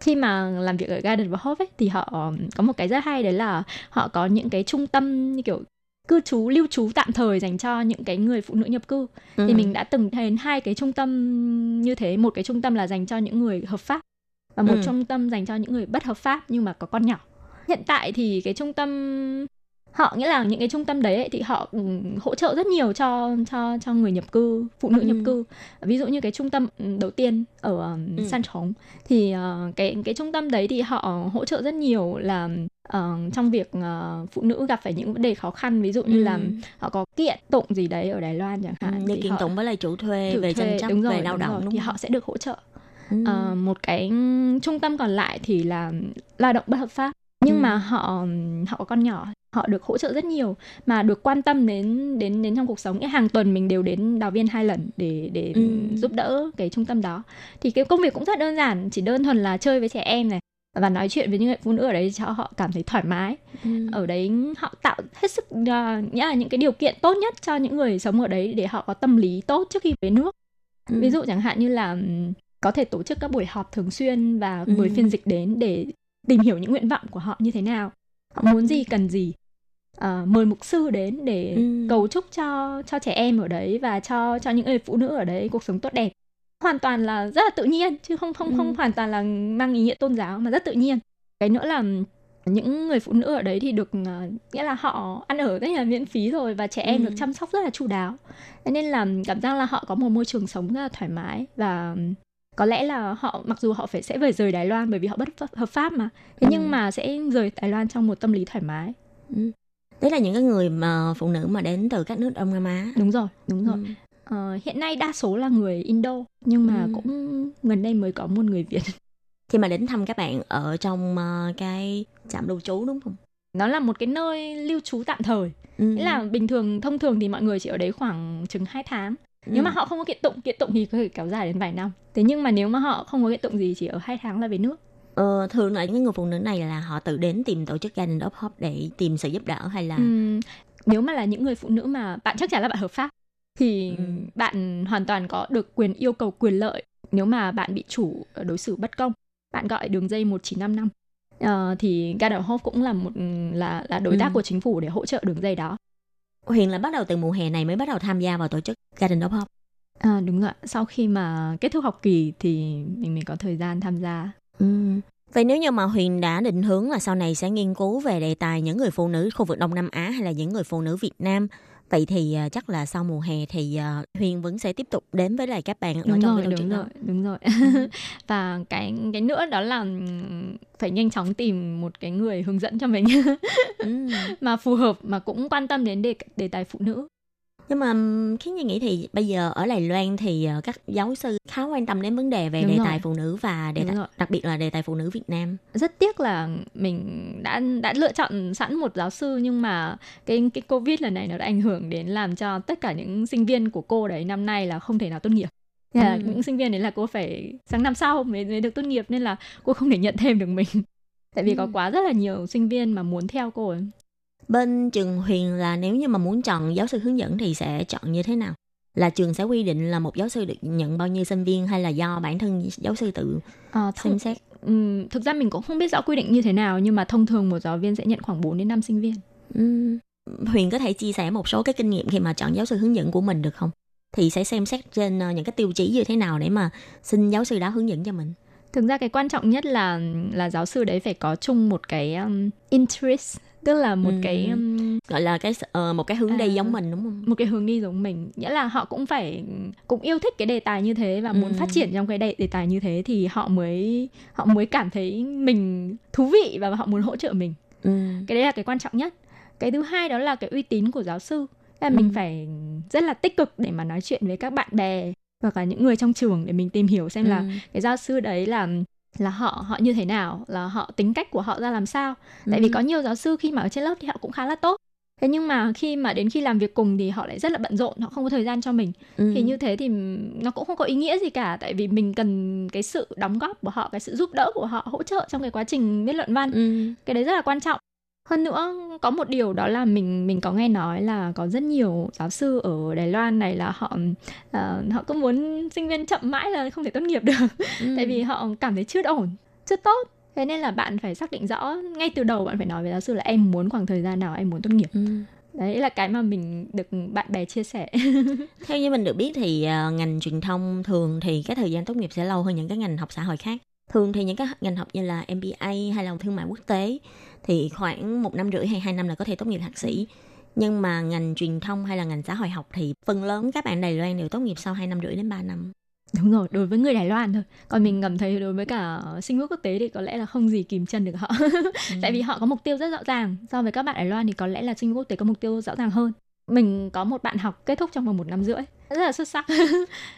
Khi mà làm việc ở Garden of Hope ấy, thì họ có một cái rất hay đấy là họ có những cái trung tâm như kiểu cư trú lưu trú tạm thời dành cho những cái người phụ nữ nhập cư Ừ. thì mình đã từng thấy hai cái trung tâm như thế một cái trung tâm là dành cho những người hợp pháp và một Ừ. trung tâm dành cho những người bất hợp pháp nhưng mà có con nhỏ hiện tại thì cái trung tâm họ nghĩa là những cái trung tâm đấy ấy, thì họ ừ, hỗ trợ rất nhiều cho cho cho người nhập cư phụ nữ Ừ. nhập cư ví dụ như cái trung tâm ừ, đầu tiên ở um, Ừ. San Trống thì ờ, cái cái trung tâm đấy thì họ hỗ trợ rất nhiều là ờ, trong việc ờ, phụ nữ gặp phải những vấn đề khó khăn ví dụ như là Ừ. họ có kiện tụng gì đấy ở Đài Loan chẳng Ừ, hạn như thì kiện họ- tụng với lại chủ thuê chủ về tranh chấp về lao đúng động rồi, đúng thì họ sẽ được hỗ trợ Ừ. Ờ, một cái trung tâm còn lại thì là lao động bất hợp pháp nhưng Ừ. mà họ họ có con nhỏ họ được hỗ trợ rất nhiều mà được quan tâm đến đến đến trong cuộc sống nghĩa hàng tuần mình đều đến đào viên hai lần để để Ừ. giúp đỡ cái trung tâm đó thì cái công việc cũng rất đơn giản chỉ đơn thuần là chơi với trẻ em này và nói chuyện với những người phụ nữ ở đấy cho họ cảm thấy thoải mái Ừ. ở đấy họ tạo hết sức uh, nghĩa là những cái điều kiện tốt nhất cho những người sống ở đấy để họ có tâm lý tốt trước khi về nước Ừ. ví dụ chẳng hạn như là có thể tổ chức các buổi họp thường xuyên và Ừ. mời phiên dịch đến để tìm hiểu những nguyện vọng của họ như thế nào họ muốn gì cần gì Ờ, mời mục sư đến để Ừ. cầu chúc cho cho trẻ em ở đấy và cho cho những người phụ nữ ở đấy cuộc sống tốt đẹp hoàn toàn là rất là tự nhiên chứ không không không Ừ. hoàn toàn là mang ý nghĩa tôn giáo mà rất tự nhiên cái nữa là những người phụ nữ ở đấy thì được ờ, nghĩa là họ ăn ở rất là miễn phí rồi và trẻ em Ừ. được chăm sóc rất là chu đáo nên là cảm giác là họ có một môi trường sống rất là thoải mái và có lẽ là họ mặc dù họ phải sẽ phải rời Đài Loan bởi vì họ bất hợp pháp mà thế Ừ. nhưng mà sẽ rời Đài Loan trong một tâm lý thoải mái Ừ. Đấy là những cái người mà phụ nữ mà đến từ các nước Đông Nam Á. đúng rồi đúng rồi Ừ. Ờ, hiện nay đa số là người Indo nhưng mà Ừ. cũng gần đây mới có một người Việt Khi mà đến thăm các bạn ở trong ờ, cái trạm lưu trú đúng không? nó là một cái nơi lưu trú tạm thời Ừ. nghĩa là bình thường thông thường thì mọi người chỉ ở đấy khoảng chừng 2 tháng Ừ. nếu mà họ không có kiện tụng kiện tụng thì có thể kéo dài đến vài năm thế nhưng mà nếu mà họ không có kiện tụng gì chỉ ở hai tháng là về nước Ờ, thường là những người phụ nữ này là họ tự đến tìm tổ chức Garden of Hope để tìm sự giúp đỡ hay là Ừm, nếu mà là những người phụ nữ mà bạn chắc chắn là bạn hợp pháp thì Ừ. bạn hoàn toàn có được quyền yêu cầu quyền lợi nếu mà bạn bị chủ đối xử bất công bạn gọi đường dây 1955 Ờ, thì Garden Hope cũng là một là là đối tác Ừ. của chính phủ để hỗ trợ đường dây đó Huyền là bắt đầu từ mùa hè này mới bắt đầu tham gia vào tổ chức Garden of Hope. À, đúng rồi. Sau khi mà kết thúc học kỳ thì mình mới có thời gian tham gia. Ừ. Vậy nếu như mà Huyền đã định hướng là sau này sẽ nghiên cứu về đề tài những người phụ nữ khu vực Đông Nam Á hay là những người phụ nữ Việt Nam Vậy thì à, chắc là sau mùa hè thì à, Huyền vẫn sẽ tiếp tục đến với lại các bạn ở đúng trong rồi, cái đúng rồi, đó. đúng rồi. Và cái cái nữa đó là phải nhanh chóng tìm một cái người hướng dẫn cho mình Ừ. mà phù hợp mà cũng quan tâm đến đề đề tài phụ nữ. Nhưng mà khiến như nghĩ thì bây giờ ở Đài Loan thì à, các giáo sư khá quan tâm đến vấn đề về Đúng đề rồi. tài phụ nữ và đề tài, đặc biệt là đề tài phụ nữ Việt Nam. Rất tiếc là mình đã đã lựa chọn sẵn một giáo sư nhưng mà cái cái Covid lần này nó đã ảnh hưởng đến làm cho tất cả những sinh viên của cô đấy năm nay là không thể nào tốt nghiệp. Thế là Ừ. những sinh viên đấy là cô phải sang năm sau mới, mới được tốt nghiệp nên là cô không thể nhận thêm được mình. Tại vì có Ừ. quá rất là nhiều sinh viên mà muốn theo cô ấy. Bên trường Huyền là nếu như mà muốn chọn giáo sư hướng dẫn thì sẽ chọn như thế nào? Là trường sẽ quy định là một giáo sư được nhận bao nhiêu sinh viên hay là do bản thân giáo sư tự À, xem xét? Ừm, thực ra mình cũng không biết rõ quy định như thế nào nhưng mà thông thường một giáo viên sẽ nhận khoảng 4 đến 5 sinh viên. Ừm. Huyền có thể chia sẻ một số cái kinh nghiệm khi mà chọn giáo sư hướng dẫn của mình được không? Thì sẽ xem xét trên ờ, những cái tiêu chí như thế nào để mà xin giáo sư đó hướng dẫn cho mình. Thực ra cái quan trọng nhất là là giáo sư đấy phải có chung một cái um, interest tức là một Ừm. cái um, Gọi là cái ờ, một cái hướng đi À. giống mình đúng không? một cái hướng đi giống mình nghĩa là họ cũng phải cũng yêu thích cái đề tài như thế và muốn Ừm. phát triển trong cái đề, đề tài như thế thì họ mới họ mới cảm thấy mình thú vị và họ muốn hỗ trợ mình Ừm. cái đấy là cái quan trọng nhất cái thứ hai đó là cái uy tín của giáo sư là mình Ừm. phải rất là tích cực để mà nói chuyện với các bạn bè hoặc là những người trong trường để mình tìm hiểu xem là Ừm. cái giáo sư đấy là là họ họ như thế nào là họ tính cách của họ ra làm sao tại vì Ừm. có nhiều giáo sư khi mà ở trên lớp thì họ cũng khá là tốt thế nhưng mà khi mà đến khi làm việc cùng thì họ lại rất là bận rộn họ không có thời gian cho mình Ừm. thì như thế thì nó cũng không có ý nghĩa gì cả tại vì mình cần cái sự đóng góp của họ cái sự giúp đỡ của họ hỗ trợ trong cái quá trình viết luận văn Ừm. cái đấy rất là quan trọng hơn nữa có một điều đó là mình mình có nghe nói là có rất nhiều giáo sư ở Đài Loan này là họ ờ, họ cứ muốn sinh viên chậm mãi là không thể tốt nghiệp được Ừm. tại vì họ cảm thấy chưa ổn chưa tốt thế nên là bạn phải xác định rõ ngay từ đầu bạn phải nói với giáo sư là em muốn khoảng thời gian nào em muốn tốt nghiệp Ừm. đấy là cái mà mình được bạn bè chia sẻ Theo như mình được biết thì ờ, ngành truyền thông thường thì cái thời gian tốt nghiệp sẽ lâu hơn những cái ngành học xã hội khác. Thường thì những cái ngành học như là MBA hay là thương mại quốc tế thì khoảng một năm rưỡi hay hai năm là có thể tốt nghiệp thạc sĩ. Nhưng mà ngành truyền thông hay là ngành xã hội học thì phần lớn các bạn Đài Loan đều tốt nghiệp sau 2 năm rưỡi đến 3 năm. đúng rồi đối với người Đài Loan thôi. Còn mình cảm thấy đối với cả sinh viên quốc tế thì có lẽ là không gì kìm chân được họ. Tại vì họ có mục tiêu rất rõ ràng so với các bạn Đài Loan thì có lẽ là sinh viên quốc tế có mục tiêu rõ ràng hơn. Mình có một bạn học kết thúc trong vòng một năm rưỡi rất là xuất sắc.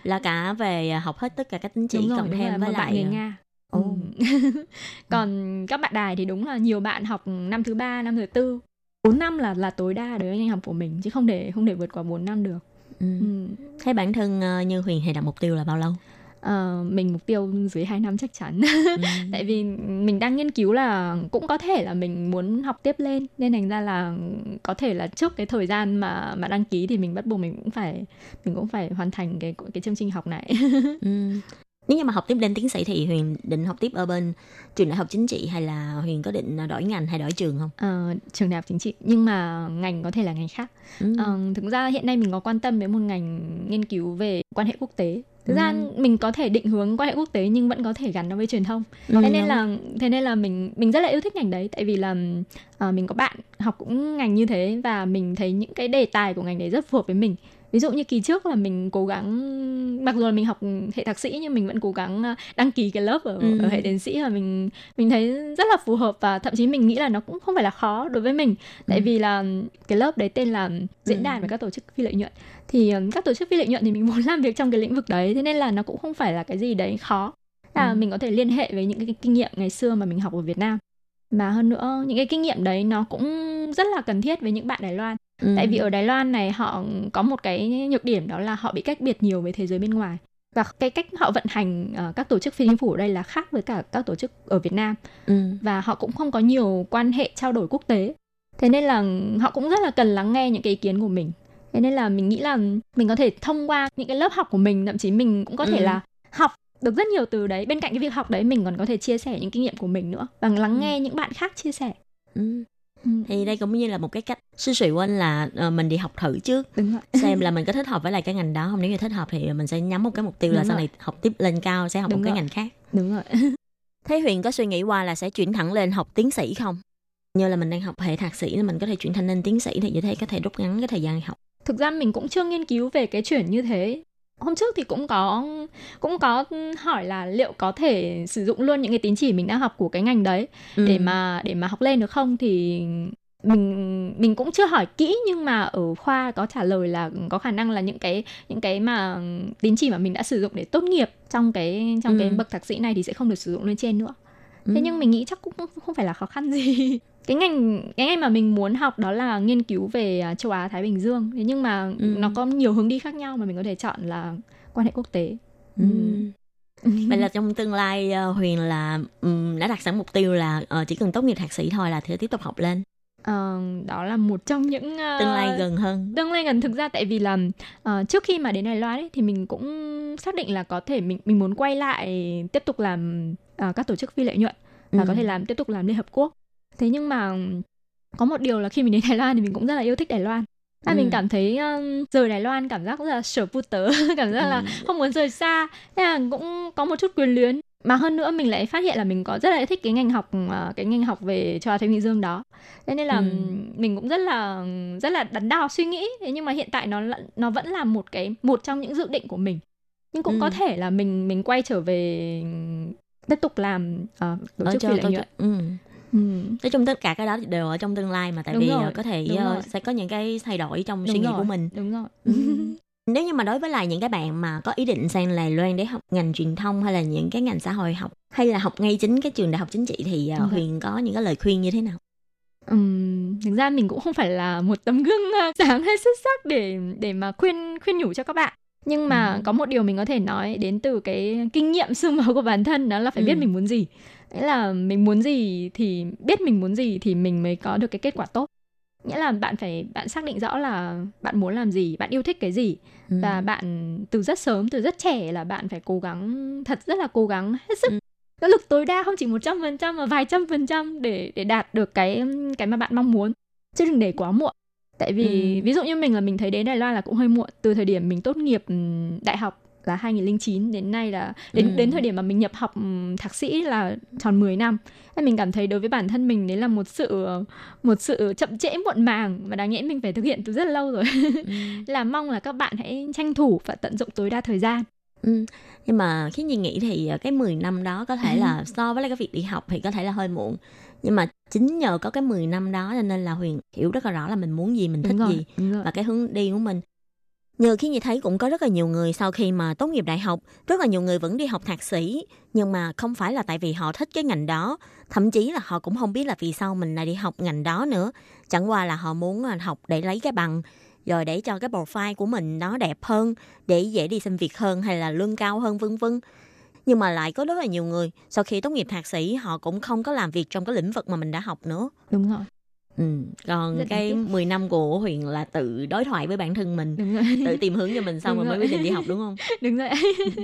Là cả về học hết tất cả các tín chỉ cộng thêm với lại người ờ, Nga Ừ. còn các bạn đài thì đúng là nhiều bạn học năm thứ ba năm thứ tư 4 năm là là tối đa đối với ngành học của mình chứ không để không để vượt qua 4 năm được ừ. ừ. Thế bản thân ờ, Như Huyền thì đặt mục tiêu là bao lâu? Ờ, mình mục tiêu dưới 2 năm chắc chắn Ừ. tại vì mình đang nghiên cứu là cũng có thể là mình muốn học tiếp lên nên thành ra là có thể là trước cái thời gian mà mà đăng ký thì mình bắt buộc mình cũng phải mình cũng phải hoàn thành cái cái chương trình học này Ừ. Nếu như mà học tiếp lên tiến sĩ thì Huyền định học tiếp ở bên trường đại học chính trị hay là Huyền có định đổi ngành hay đổi trường không? Ờ, trường đại học chính trị. Nhưng mà ngành có thể là ngành khác. Ừ. Ờ, thực ra hiện nay mình có quan tâm đến một ngành nghiên cứu về quan hệ quốc tế. Thực ra Ừ. mình có thể định hướng quan hệ quốc tế nhưng vẫn có thể gắn nó với truyền thông. Ừ, thế nên là thế nên là mình mình rất là yêu thích ngành đấy. Tại vì là ờ, mình có bạn học cũng ngành như thế và mình thấy những cái đề tài của ngành đấy rất phù hợp với mình ví dụ như kỳ trước là mình cố gắng mặc dù là mình học hệ thạc sĩ nhưng mình vẫn cố gắng ờ, đăng ký cái lớp ở, Ừ. ở hệ tiến sĩ và mình mình thấy rất là phù hợp và thậm chí mình nghĩ là nó cũng không phải là khó đối với mình tại Ừ. vì là cái lớp đấy tên là diễn đàn Ừ. và các tổ chức phi lợi nhuận thì ừm, các tổ chức phi lợi nhuận thì mình muốn làm việc trong cái lĩnh vực đấy thế nên là nó cũng không phải là cái gì đấy khó là Ừ. mình có thể liên hệ với những cái kinh nghiệm ngày xưa mà mình học ở Việt Nam mà hơn nữa những cái kinh nghiệm đấy nó cũng rất là cần thiết với những bạn Đài Loan Ừ. tại vì ở Đài Loan này họ có một cái nhược điểm đó là họ bị cách biệt nhiều với thế giới bên ngoài và cái cách họ vận hành ờ, các tổ chức phi chính phủ ở đây là khác với cả các tổ chức ở Việt Nam Ừ. và họ cũng không có nhiều quan hệ trao đổi quốc tế thế nên là họ cũng rất là cần lắng nghe những cái ý kiến của mình thế nên là mình nghĩ là mình có thể thông qua những cái lớp học của mình thậm chí mình cũng có thể Ừ. là học được rất nhiều từ đấy bên cạnh cái việc học đấy mình còn có thể chia sẻ những kinh nghiệm của mình nữa và lắng Ừ. nghe những bạn khác chia sẻ Ừ. Ừ. thì đây cũng như là một cái cách sư sụy quên là uh, mình đi học thử trước đúng rồi xem là mình có thích hợp với lại cái ngành đó không nếu như thích hợp thì mình sẽ nhắm một cái mục tiêu là Đúng sau rồi. này học tiếp lên cao sẽ học Đúng một cái rồi. ngành khác đúng rồi Thế Huyền có suy nghĩ qua là sẽ chuyển thẳng lên học tiến sĩ không? Như là mình đang học hệ thạc sĩ là mình có thể chuyển thành lên tiến sĩ thì như thế có thể rút ngắn cái thời gian học. thực ra mình cũng chưa nghiên cứu về cái chuyển như thế hôm trước thì cũng có cũng có hỏi là liệu có thể sử dụng luôn những cái tín chỉ mình đã học của cái ngành đấy Ừ. để mà để mà học lên được không thì mình mình cũng chưa hỏi kỹ nhưng mà ở khoa có trả lời là có khả năng là những cái những cái mà tín chỉ mà mình đã sử dụng để tốt nghiệp trong cái trong cái Ừ. bậc thạc sĩ này thì sẽ không được sử dụng lên trên nữa thế Ừ. nhưng mình nghĩ chắc cũng không phải là khó khăn gì cái ngành cái ngành mà mình muốn học đó là nghiên cứu về à, châu Á Thái Bình Dương thế nhưng mà Ừ. nó có nhiều hướng đi khác nhau mà mình có thể chọn là quan hệ quốc tế Ừ. Vậy là trong tương lai ờ, Huyền là ừm, đã đặt sẵn mục tiêu là ờ, chỉ cần tốt nghiệp thạc sĩ thôi là thì tiếp tục học lên. Ờ, đó là một trong những ờ, Tương lai gần hơn. tương lai gần thực ra tại vì là ờ, trước khi mà đến Đài Loan ấy, thì mình cũng xác định là có thể mình mình muốn quay lại tiếp tục làm ờ, các tổ chức phi lợi nhuận và Ừ. có thể làm tiếp tục làm Liên Hợp Quốc thế nhưng mà có một điều là khi mình đến Đài Loan thì mình cũng rất là yêu thích Đài Loan À, Ừ. mình cảm thấy um, rời Đài Loan cảm giác rất là sở pu tớ cảm giác là Ừ. không muốn rời xa thế là cũng có một chút quyền luyến mà hơn nữa mình lại phát hiện là mình có rất là thích cái ngành học ờ, cái ngành học về châu Á Thái Bình Dương đó thế nên là Ừ. mình cũng rất là rất là đắn đo suy nghĩ thế nhưng mà hiện tại nó là- nó vẫn là một cái một trong những dự định của mình nhưng cũng Ừ. có thể là mình mình quay trở về tiếp tục làm ờ, tổ Ở chức cho phi lợi nhuận ừ. Ừ. Nói chung tất cả cái đó đều ở trong tương lai mà tại Đúng vì rồi, ờ, có thể ờ, rồi. sẽ có những cái thay đổi trong Đúng suy nghĩ rồi, của mình. đúng rồi Ừ. Nếu như mà đối với lại những cái bạn mà có ý định sang Đài Loan để học ngành truyền thông hay là những cái ngành xã hội học hay là học ngay chính cái trường đại học chính trị thì Ok. Huyền có những cái lời khuyên như thế nào? Ừm, thực ra mình cũng không phải là một tấm gương sáng hay xuất sắc để để mà khuyên khuyên nhủ cho các bạn nhưng mà Ừ. có một điều mình có thể nói đến từ cái kinh nghiệm xương máu của bản thân đó là phải biết Ừ. mình muốn gì nghĩa là mình muốn gì thì biết mình muốn gì thì mình mới có được cái kết quả tốt nghĩa là bạn phải bạn xác định rõ là bạn muốn làm gì bạn yêu thích cái gì Ừ. và bạn từ rất sớm từ rất trẻ là bạn phải cố gắng thật rất là cố gắng hết sức Ừ. nỗ lực tối đa không chỉ một trăm phần trăm mà vài trăm phần trăm để để đạt được cái cái mà bạn mong muốn chứ đừng để quá muộn tại vì Ừ. ví dụ như mình là mình thấy đến Đài Loan là cũng hơi muộn từ thời điểm mình tốt nghiệp ừm, đại học là 2009 đến nay là đến Ừ. đến thời điểm mà mình nhập học thạc sĩ là tròn 10 năm Nên mình cảm thấy đối với bản thân mình đấy là một sự một sự chậm trễ muộn màng mà đáng nhẽ mình phải thực hiện từ rất lâu rồi Ừ. là mong là các bạn hãy tranh thủ và tận dụng tối đa thời gian Ừ. Nhưng mà khi Nhi nghĩ thì ờ, cái 10 năm đó có thể là so với lại cái việc đi học thì có thể là hơi muộn. Nhưng mà chính nhờ có cái 10 năm đó cho nên là Huyền hiểu rất là rõ là mình muốn gì, mình thích gì và cái hướng đi của mình. Nhờ khi như thấy cũng có rất là nhiều người sau khi mà tốt nghiệp đại học, rất là nhiều người vẫn đi học thạc sĩ, nhưng mà không phải là tại vì họ thích cái ngành đó, thậm chí là họ cũng không biết là vì sao mình lại đi học ngành đó nữa. Chẳng qua là họ muốn à, học để lấy cái bằng, rồi để cho cái profile của mình nó đẹp hơn, để dễ đi xin việc hơn hay là lương cao hơn vân vân. Nhưng mà lại có rất là nhiều người sau khi tốt nghiệp thạc sĩ họ cũng không có làm việc trong cái lĩnh vực mà mình đã học nữa. đúng rồi Ừ. Còn đáng cái tiếc. 10 năm của Huyền là tự đối thoại với bản thân mình, rồi tự tìm hướng cho mình xong Đúng rồi mới rồi. quyết định đi học đúng không? đúng rồi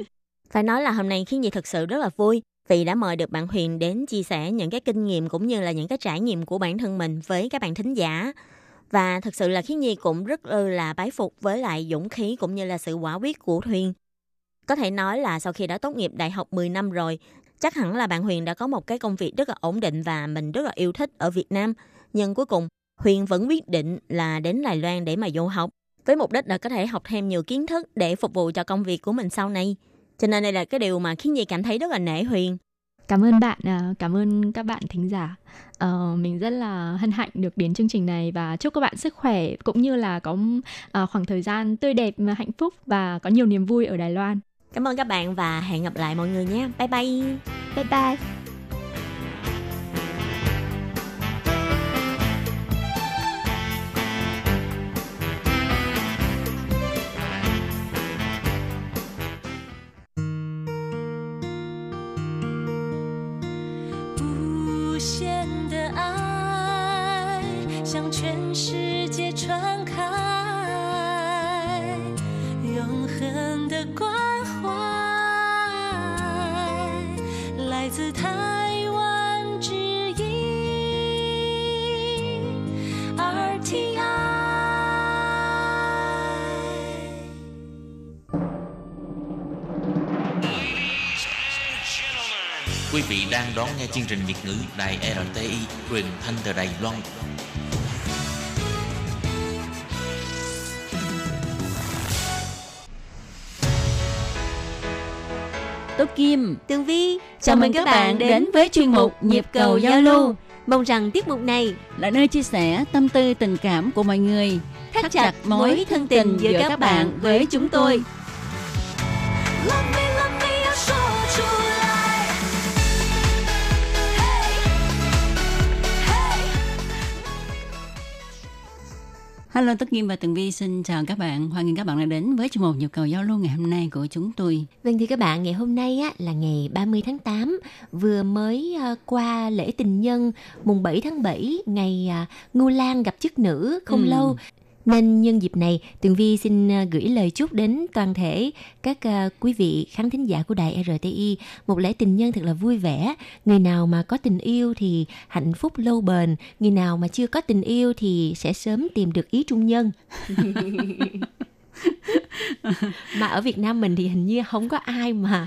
Phải nói là hôm nay khiến chị thực sự rất là vui vì đã mời được bạn Huyền đến chia sẻ những cái kinh nghiệm cũng như là những cái trải nghiệm của bản thân mình với các bạn thính giả. Và thực sự là khiến Nhi cũng rất là bái phục với lại dũng khí cũng như là sự quả quyết của Huyền. Có thể nói là sau khi đã tốt nghiệp đại học 10 năm rồi, chắc hẳn là bạn Huyền đã có một cái công việc rất là ổn định và mình rất là yêu thích ở Việt Nam. Nhưng cuối cùng, Huyền vẫn quyết định là đến Đài Loan để mà du học với mục đích là có thể học thêm nhiều kiến thức để phục vụ cho công việc của mình sau này. Cho nên đây là cái điều mà khiến Nhi cảm thấy rất là nể Huyền. Cảm ơn bạn, à, cảm ơn các bạn thính giả. Ờ, mình rất là hân hạnh được đến chương trình này và chúc các bạn sức khỏe cũng như là có à, khoảng thời gian tươi đẹp, hạnh phúc và có nhiều niềm vui ở Đài Loan. Cảm ơn các bạn và hẹn gặp lại mọi người nhé. Bye bye. Bye bye. 世界传开永恒的关怀，来自台湾之音 RTI。quý vị đang đón nghe chương trình Việt ngữ đài RTI truyền thanh từ đài Loan. Tố Kim, Tường Vi, chào mừng các bạn đến với chuyên mục Nhịp cầu giao lưu. Mong rằng tiết mục này là nơi chia sẻ tâm tư tình cảm của mọi người, thắt chặt mối thân tình giữa các bạn với chúng tôi. Hello Tất Kim và Tường Vi xin chào các bạn. Hoan nghênh các bạn đã đến với chuyên mục Nhịp cầu giao lưu ngày hôm nay của chúng tôi. Vâng thưa các bạn, ngày hôm nay á, là ngày 30 tháng 8, vừa mới à, qua lễ tình nhân mùng 7 tháng 7, ngày à, Ngưu Lan gặp chức nữ không Ừ. lâu. Nên nhân dịp này, Tường Vi xin à, gửi lời chúc đến toàn thể các à, quý vị khán thính giả của đài RTI một lễ tình nhân thật là vui vẻ. Người nào mà có tình yêu thì hạnh phúc lâu bền, người nào mà chưa có tình yêu thì sẽ sớm tìm được ý trung nhân. mà ở Việt Nam mình thì hình như không có ai mà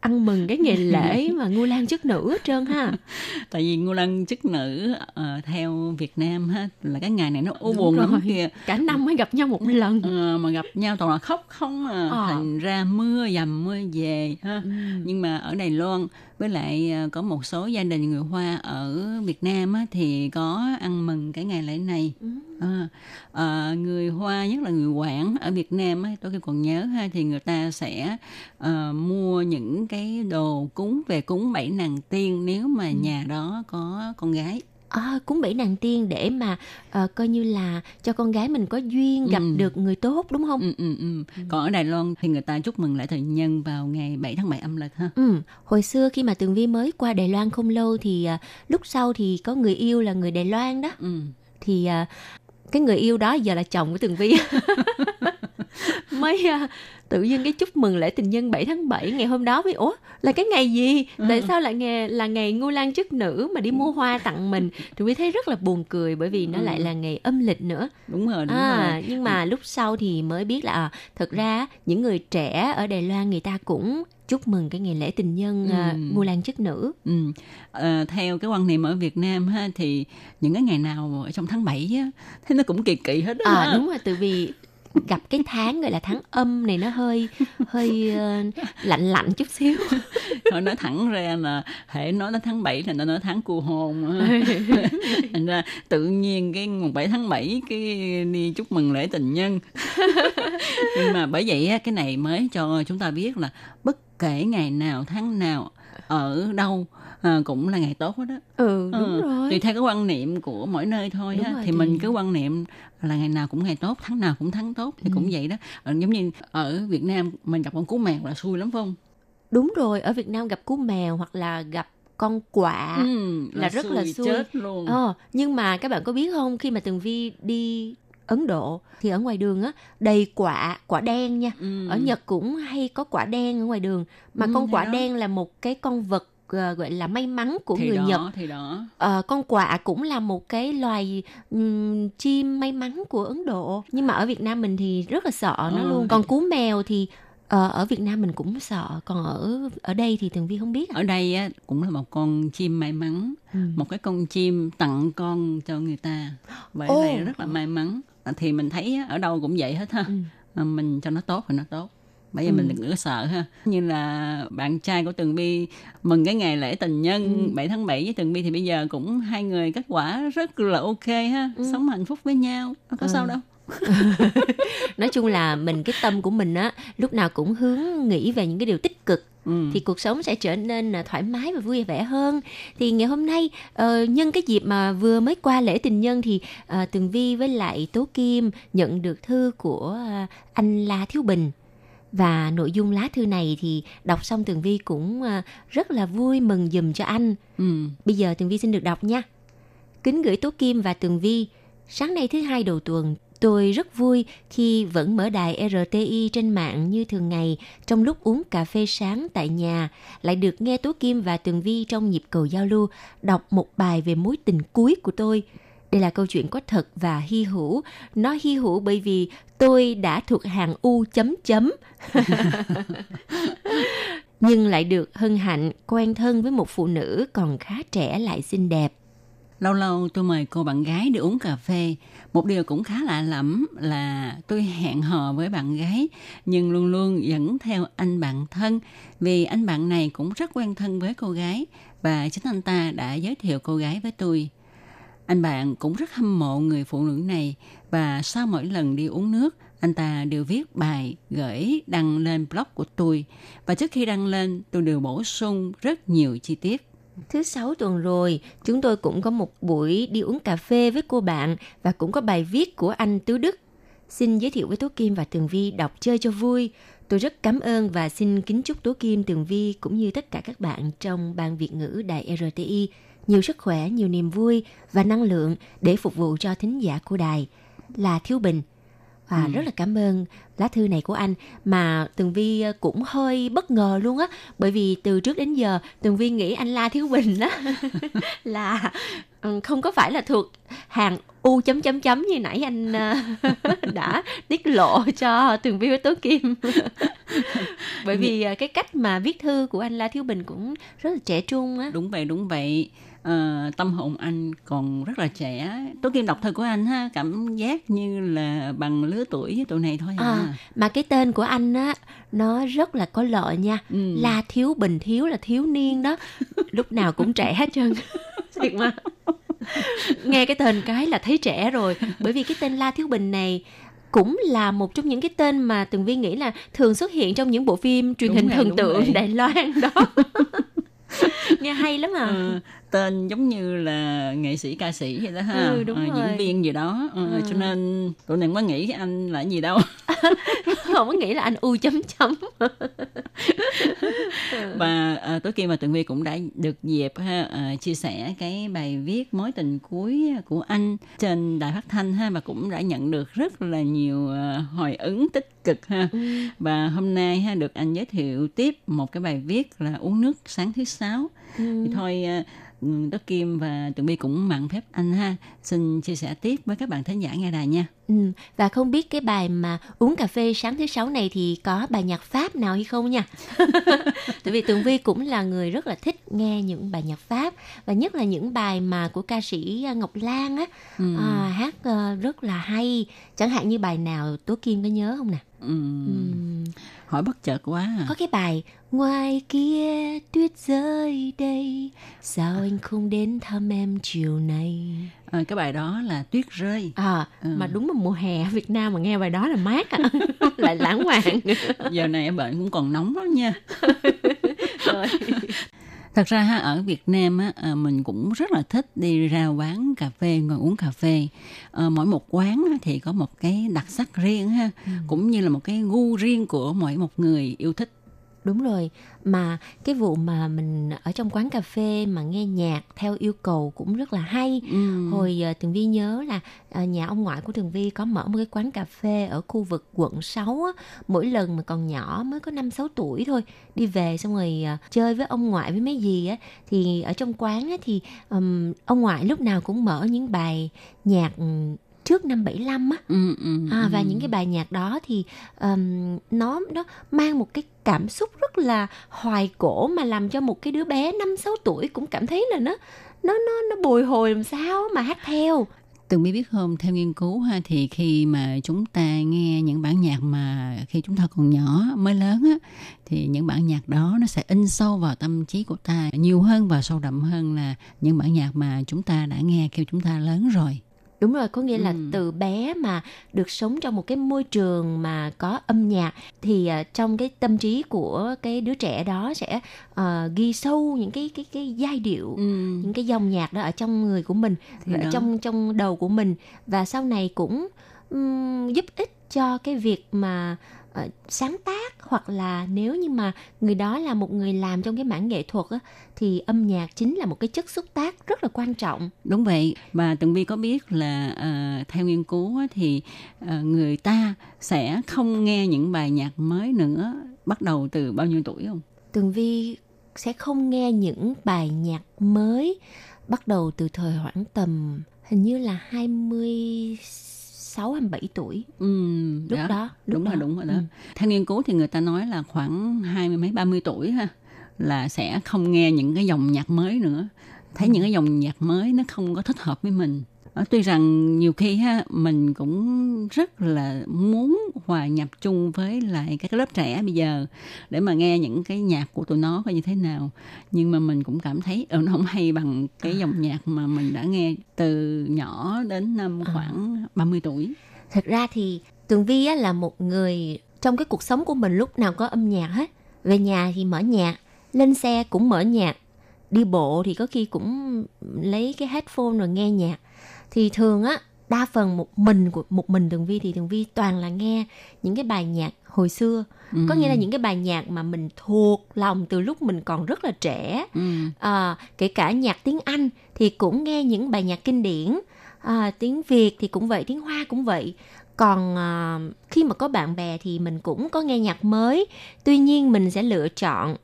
ăn mừng cái ngày lễ mà ngu lan chức nữ hết trơn ha Tại vì Ngô Lân chức nữ ờ, theo Việt Nam ha là cái ngày này nó u buồn lắm kìa. cả năm mới gặp nhau một lần Ờ, mà gặp nhau toàn là khóc không à. Ờ. thành ra mưa dầm mưa về ha nhưng mà ở Đài Loan với lại ờ, có một số gia đình người Hoa ở Việt Nam á, thì có ăn mừng cái ngày lễ này. Ờ, ờ, người Hoa nhất là người Quảng ở Việt Nam á, tôi còn nhớ ha thì người ta sẽ ờ, mua những cái đồ cúng về cúng bảy nàng tiên nếu mà nhà đó có con gái à, cúng bảy nàng tiên để mà ờ, coi như là cho con gái mình có duyên gặp Ừ. được người tốt đúng không ừ, ừ, ừ. còn ở Đài Loan thì người ta chúc mừng lễ tình nhân vào ngày 7 tháng 7 âm lịch ha Ừ, hồi xưa khi mà Tường Vi mới qua Đài Loan không lâu thì à, lúc sau thì có người yêu là người Đài Loan đó ừ. thì à, cái người yêu đó giờ là chồng của Tường Vi mới à, tự dưng cái chúc mừng lễ tình nhân 7 tháng 7 ngày hôm đó với ủa là cái ngày gì? Tại sao lại ngày là ngày ngô lan chức nữ mà đi mua hoa tặng mình? Tường Vi thấy rất là buồn cười bởi vì nó lại là ngày âm lịch nữa. Đúng rồi đúng à, rồi. nhưng mà lúc sau thì mới biết là à, thật ra những người trẻ ở Đài Loan người ta cũng chúc mừng cái ngày lễ tình nhân à, Ừ. ngô lan chức nữ. Ừ. Ờ, theo cái quan niệm ở Việt Nam ha thì những cái ngày nào ở trong tháng 7 á thế nó cũng kỳ kỳ hết á À đúng rồi, tại vì gặp cái tháng gọi là tháng âm này nó hơi hơi ờ, lạnh lạnh chút xíu. Họ nói thẳng ra là hệ nói đến tháng 7 là nó nói tháng cu hồn á. thành ra tự nhiên cái mùng 7 tháng 7 cái đi chúc mừng lễ tình nhân nhưng mà bởi vậy cái này mới cho chúng ta biết là bất kể ngày nào tháng nào ở đâu à, cũng là ngày tốt hết á Ừ đúng Ừ, rồi. tùy theo cái quan niệm của mỗi nơi thôi Đúng ha rồi, thì thì- mình cứ quan niệm là ngày nào cũng ngày tốt tháng nào cũng tháng tốt thì Ừ. cũng vậy đó ờ, giống như ở Việt Nam mình gặp con cú mèo là xui lắm phải không Đúng rồi, ở Việt Nam gặp cú mèo hoặc là gặp con quạ. ừ, là rất là xui. chết luôn Ờ, nhưng mà các bạn có biết không khi mà Tường Vi đi Ấn Độ thì ở ngoài đường á đầy quả quả đen nha. ừ. Ở Nhật cũng hay có quả đen ở ngoài đường mà Ừ, con quả đó. đen là một cái con vật ờ, gọi là may mắn của thì người đó, Nhật. thì đó. Ờ, con quạ cũng là một cái loài ừm, chim may mắn của Ấn Độ. Nhưng mà ở Việt Nam mình thì rất là sợ nó Ờ. luôn. Còn cú mèo thì ờ, ở Việt Nam mình cũng sợ. Còn ở ở đây thì Tường Vi không biết ở đây á, cũng là một con chim may mắn. Ừ. một cái con chim tặng con cho người ta. Vậy Ồ. là rất là may mắn. Thì mình thấy ở đâu cũng vậy hết ha. Ừ. Mình cho nó tốt thì nó tốt bây giờ Ừ. mình đừng có sợ ha như là bạn trai của Tường Vi mừng cái ngày lễ tình nhân Ừ. 7 tháng 7 với Tường Vi thì bây giờ cũng hai người kết quả rất là ok ha Ừ. sống hạnh phúc với nhau nó có Ừ. sao đâu nói chung là mình cái tâm của mình á lúc nào cũng hướng nghĩ về những cái điều tích cực ừ. thì cuộc sống sẽ trở nên là thoải mái và vui vẻ hơn thì ngày hôm nay ờ, nhân cái dịp mà vừa mới qua lễ tình nhân thì ờ, tường vi với lại tố kim nhận được thư của ờ, anh la thiếu bình và nội dung lá thư này thì đọc xong tường vi cũng ờ, rất là vui mừng dùm cho anh Ừ. Bây giờ Tường Vi xin được đọc nha. Kính gửi Tố Kim và Tường Vi. Sáng nay thứ hai đầu tuần, tôi rất vui khi vẫn mở đài RTI trên mạng như thường ngày trong lúc uống cà phê sáng tại nhà, lại được nghe Tố Kim và Tường Vi trong nhịp cầu giao lưu đọc một bài về mối tình cuối của tôi. Đây là câu chuyện có thật và hy hữu. Nó hy hữu bởi vì tôi đã thuộc hàng U chấm chấm. nhưng lại được hân hạnh, quen thân với một phụ nữ còn khá trẻ lại xinh đẹp. Lâu lâu tôi mời cô bạn gái đi uống cà phê. Một điều cũng khá lạ lẫm là tôi hẹn hò với bạn gái, nhưng luôn luôn dẫn theo anh bạn thân, vì anh bạn này cũng rất quen thân với cô gái và chính anh ta đã giới thiệu cô gái với tôi. Anh bạn cũng rất hâm mộ người phụ nữ này và sau mỗi lần đi uống nước, anh ta đều viết bài gửi đăng lên blog của tôi và trước khi đăng lên tôi đều bổ sung rất nhiều chi tiết. Thứ sáu tuần rồi, chúng tôi cũng có một buổi đi uống cà phê với cô bạn và cũng có bài viết của anh Tứ Đức. Xin giới thiệu với Tố Kim và Tường Vi đọc chơi cho vui. Tôi rất cảm ơn và xin kính chúc Tố Kim, Tường Vi cũng như tất cả các bạn trong ban Việt ngữ Đài RTI nhiều sức khỏe, nhiều niềm vui và năng lượng để phục vụ cho thính giả của đài. Là Thiếu Bình, và ừ. rất là cảm ơn lá thư này của anh mà Tường Vi ờ, cũng hơi bất ngờ luôn á bởi vì từ trước đến giờ Tường Vi nghĩ anh La Thiếu Bình đó là ừ, không có phải là thuộc hàng u chấm chấm chấm như nãy anh ờ, đã tiết lộ cho Tường Vi với Tố Kim bởi vì ờ, cái cách mà viết thư của anh La Thiếu Bình cũng rất là trẻ trung á đúng vậy đúng vậy uh, tâm hồn anh còn rất là trẻ. Tố kim đọc thơ của anh ha cảm giác như là bằng lứa tuổi với tụi này thôi à. à mà cái tên của anh á nó rất là có lợi nha. Ừ. la thiếu bình thiếu là thiếu niên đó. Lúc nào cũng trẻ hết trơn. Thiệt mà. Nghe cái tên cái là thấy trẻ rồi. Bởi vì cái tên la thiếu bình này cũng là một trong những cái tên mà tường vi nghĩ là thường xuất hiện trong những bộ phim truyền đúng hình rồi, thần tượng rồi. đài loan đó. Nghe hay lắm à. Ừ, tên giống như là nghệ sĩ ca sĩ vậy đó ha ừ, đúng à, rồi. diễn viên gì đó ừ, ừ. cho nên tụi này mới nghĩ anh là gì đâu không có nghĩ là anh u chấm chấm và à, tối kia mà tường vi cũng đã được dịp ha à, chia sẻ cái bài viết mối tình cuối của anh trên đài phát thanh ha và cũng đã nhận được rất là nhiều à, hồi ứng tích cực ha ừ. và hôm nay ha được anh giới thiệu tiếp một cái bài viết là uống nước sáng thứ sáu ừ. thì thôi à, Đất Kim và Tường Bi cũng mặn phép anh ha. Xin chia sẻ tiếp với các bạn thính giả nghe đài nha. Ừ, và không biết cái bài mà uống cà phê sáng thứ sáu này thì có bài nhạc Pháp nào hay không nha. Tại vì Tường Vi cũng là người rất là thích nghe những bài nhạc Pháp và nhất là những bài mà của ca sĩ à, Ngọc Lan á ừ. à, hát uh, rất là hay. Chẳng hạn như bài nào Tố Kim có nhớ không nè? Ừ. Ừ. Hỏi bất chợt quá à. Có cái bài Ngoài kia tuyết rơi đây Sao anh không đến thăm em chiều nay à, Cái bài đó là tuyết rơi À ừ. mà đúng là mùa hè ở Việt Nam mà nghe bài đó là mát à. Lại lãng mạn Giờ này em bệnh cũng còn nóng lắm nha Rồi thật ra ha ở Việt Nam á à, mình cũng rất là thích đi ra quán cà phê ngồi uống cà phê à, mỗi một quán thì có một cái đặc sắc riêng ha ừ. cũng như là một cái gu riêng của mỗi một người yêu thích đúng rồi mà cái vụ mà mình ở trong quán cà phê mà nghe nhạc theo yêu cầu cũng rất là hay ừ. hồi uh, tường vi nhớ là uh, nhà ông ngoại của tường vi có mở một cái quán cà phê ở khu vực quận 6 á. mỗi lần mà còn nhỏ mới có năm sáu tuổi thôi đi về xong rồi uh, chơi với ông ngoại với mấy gì á thì ở trong quán á, thì um, ông ngoại lúc nào cũng mở những bài nhạc trước năm 75 á. Ừ, ừ, à, và ừ. những cái bài nhạc đó thì um, nó nó mang một cái cảm xúc rất là hoài cổ mà làm cho một cái đứa bé năm sáu tuổi cũng cảm thấy là nó nó nó nó bồi hồi làm sao mà hát theo. Từng biết biết không theo nghiên cứu ha thì khi mà chúng ta nghe những bản nhạc mà khi chúng ta còn nhỏ mới lớn á thì những bản nhạc đó nó sẽ in sâu vào tâm trí của ta nhiều hơn và sâu đậm hơn là những bản nhạc mà chúng ta đã nghe khi chúng ta lớn rồi đúng rồi có nghĩa là ừ. từ bé mà được sống trong một cái môi trường mà có âm nhạc thì uh, trong cái tâm trí của cái đứa trẻ đó sẽ uh, ghi sâu những cái cái cái giai điệu ừ. những cái dòng nhạc đó ở trong người của mình thì ở đó. trong trong đầu của mình và sau này cũng um, giúp ích cho cái việc mà uh, sáng tác hoặc là nếu như mà người đó là một người làm trong cái mảng nghệ thuật á, thì âm nhạc chính là một cái chất xúc tác rất là quan trọng. Đúng vậy. Và tường vi có biết là uh, theo nghiên cứu á, thì uh, người ta sẽ không nghe những bài nhạc mới nữa bắt đầu từ bao nhiêu tuổi không? Tường vi sẽ không nghe những bài nhạc mới bắt đầu từ thời khoảng tầm hình như là 20 26 27 tuổi. Ừ, Lúc đó, lúc đúng đó. rồi, đúng rồi đó. Ừ. Theo nghiên cứu thì người ta nói là khoảng hai mươi mấy ba mươi tuổi ha là sẽ không nghe những cái dòng nhạc mới nữa. Thấy Ừ. những cái dòng nhạc mới nó không có thích hợp với mình. Ờ, Tuy rằng nhiều khi ha mình cũng rất là muốn hòa nhập chung với lại các lớp trẻ bây giờ để mà nghe những cái nhạc của tụi nó coi như thế nào nhưng mà mình cũng cảm thấy ừ, nó không hay bằng cái dòng nhạc mà mình đã nghe từ nhỏ đến năm À. khoảng 30 tuổi. Thật ra thì Tường Vi á, là một người trong cái cuộc sống của mình lúc nào có âm nhạc hết. Về nhà thì mở nhạc, lên xe cũng mở nhạc, đi bộ thì có khi cũng lấy cái headphone rồi nghe nhạc. Thì thường á, đa phần một mình của một mình Tường Vi thì Tường Vi toàn là nghe những cái bài nhạc hồi xưa. Có nghĩa là những cái bài nhạc mà mình thuộc lòng từ lúc mình còn rất là trẻ. Ừ. À, kể cả nhạc tiếng Anh thì cũng nghe những bài nhạc kinh điển à, tiếng Việt thì cũng vậy tiếng Hoa cũng vậy còn à, khi mà có bạn bè thì mình cũng có nghe nhạc mới tuy nhiên mình sẽ lựa chọn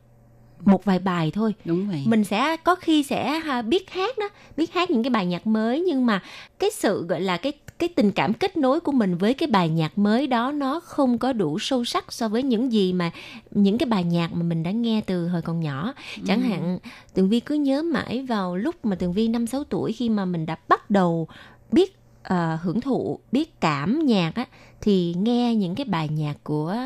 một vài bài thôi. Đúng vậy. mình sẽ có khi sẽ biết hát đó biết hát những cái bài nhạc mới nhưng mà cái sự gọi là cái cái tình cảm kết nối của mình với cái bài nhạc mới đó nó không có đủ sâu sắc so với những gì mà những cái bài nhạc mà mình đã nghe từ hồi còn nhỏ. Chẳng hạn tường vi cứ nhớ mãi vào lúc mà tường vi năm sáu tuổi khi mà mình đã bắt đầu biết ờ, hưởng thụ biết cảm nhạc á thì nghe những cái bài nhạc của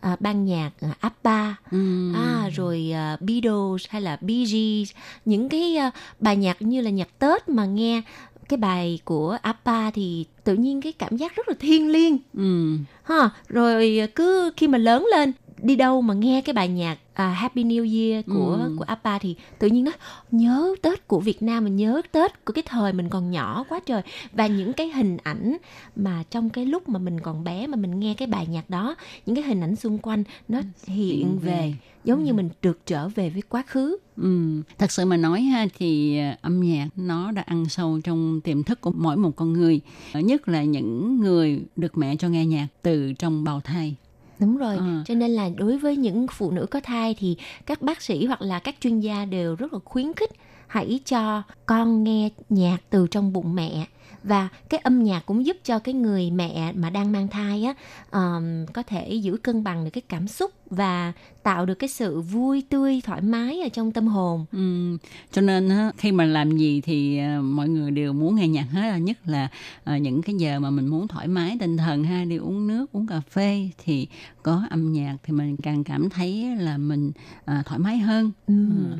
ờ, ban nhạc uh, ABBA Ừ. À rồi uh, Beatles hay là Bee Gees những cái uh, bài nhạc như là nhạc Tết mà nghe cái bài của ABBA thì tự nhiên cái cảm giác rất là thiêng liêng Ừ. ha rồi cứ khi mà lớn lên đi đâu mà nghe cái bài nhạc à, Happy New Year của Ừ. của ABBA thì tự nhiên nó nhớ Tết của Việt Nam mình nhớ Tết của cái thời mình còn nhỏ quá trời và những cái hình ảnh mà trong cái lúc mà mình còn bé mà mình nghe cái bài nhạc đó những cái hình ảnh xung quanh nó hiện hiện về giống như mình được trở về với quá khứ Ừ. Thật sự mà nói ha thì à, âm nhạc nó đã ăn sâu trong tiềm thức của mỗi một con người. Nhất là những người được mẹ cho nghe nhạc từ trong bào thai. Đúng rồi, À. cho nên là đối với những phụ nữ có thai thì các bác sĩ hoặc là các chuyên gia đều rất là khuyến khích hãy cho con nghe nhạc từ trong bụng mẹ và cái âm nhạc cũng giúp cho cái người mẹ mà đang mang thai á ờm, có thể giữ cân bằng được cái cảm xúc và tạo được cái sự vui tươi thoải mái ở trong tâm hồn. Ừ. Cho nên khi mà làm gì thì à, mọi người đều muốn nghe nhạc hết. Nhất là à, những cái giờ mà mình muốn thoải mái tinh thần ha, đi uống nước, uống cà phê thì có âm nhạc thì mình càng cảm thấy là mình à, thoải mái hơn. Ừ,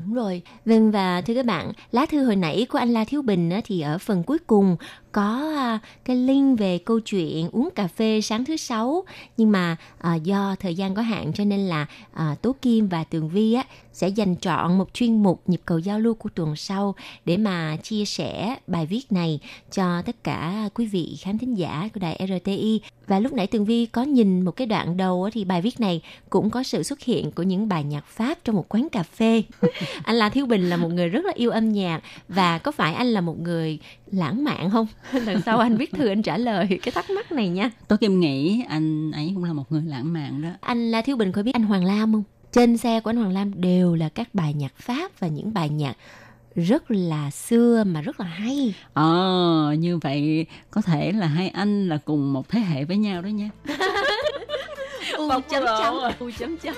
đúng rồi. Vâng và thưa các bạn, lá thư hồi nãy của anh La Thiếu Bình thì ở phần cuối cùng có à, cái link về câu chuyện uống cà phê sáng thứ sáu nhưng mà do thời gian có hạn cho nên là à, Tố Kim và Tường Vi á sẽ dành trọn một chuyên mục nhịp cầu giao lưu của tuần sau để mà chia sẻ bài viết này cho tất cả quý vị khán thính giả của đài RTI và lúc nãy Tường Vi có nhìn một cái đoạn đầu thì bài viết này cũng có sự xuất hiện của những bài nhạc Pháp trong một quán cà phê. anh La Thiếu Bình là một người rất là yêu âm nhạc và có phải anh là một người lãng mạn không? Lần sau anh viết thư anh trả lời cái thắc mắc này nha. Tôi Kim nghĩ anh ấy cũng là một người lãng mạn đó. Anh La Thiếu Bình có biết anh Hoàng Lam không? Trên xe của anh Hoàng Lam đều là các bài nhạc Pháp và những bài nhạc rất là xưa mà rất là hay. Ờ, như vậy có thể là hai anh là cùng một thế hệ với nhau đó nha. U chấm chấm, u chấm chấm.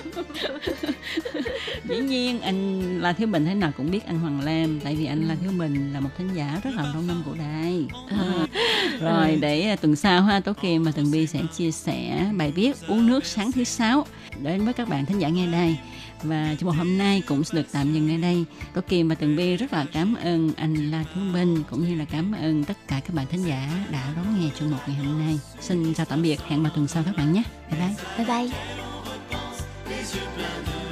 Dĩ nhiên anh La Thiếu Bình thế nào cũng biết anh Hoàng Lam Tại vì anh La Thiếu Bình là một thính giả rất là lâu năm của đài. À. Rồi để à, tuần sau ha Tố Kim và Tường Vi sẽ chia sẻ bài viết uống nước sáng thứ sáu Đến với các bạn thính giả nghe đây và chương một hôm nay cũng sẽ được tạm dừng ngay đây. có Kim và Tường bi rất là cảm ơn anh La Thiếu Minh cũng như là cảm ơn tất cả các bạn thính giả đã đón nghe chương mục ngày hôm nay. Xin chào tạm biệt, hẹn vào tuần sau các bạn nhé. Bye bye. Bye bye.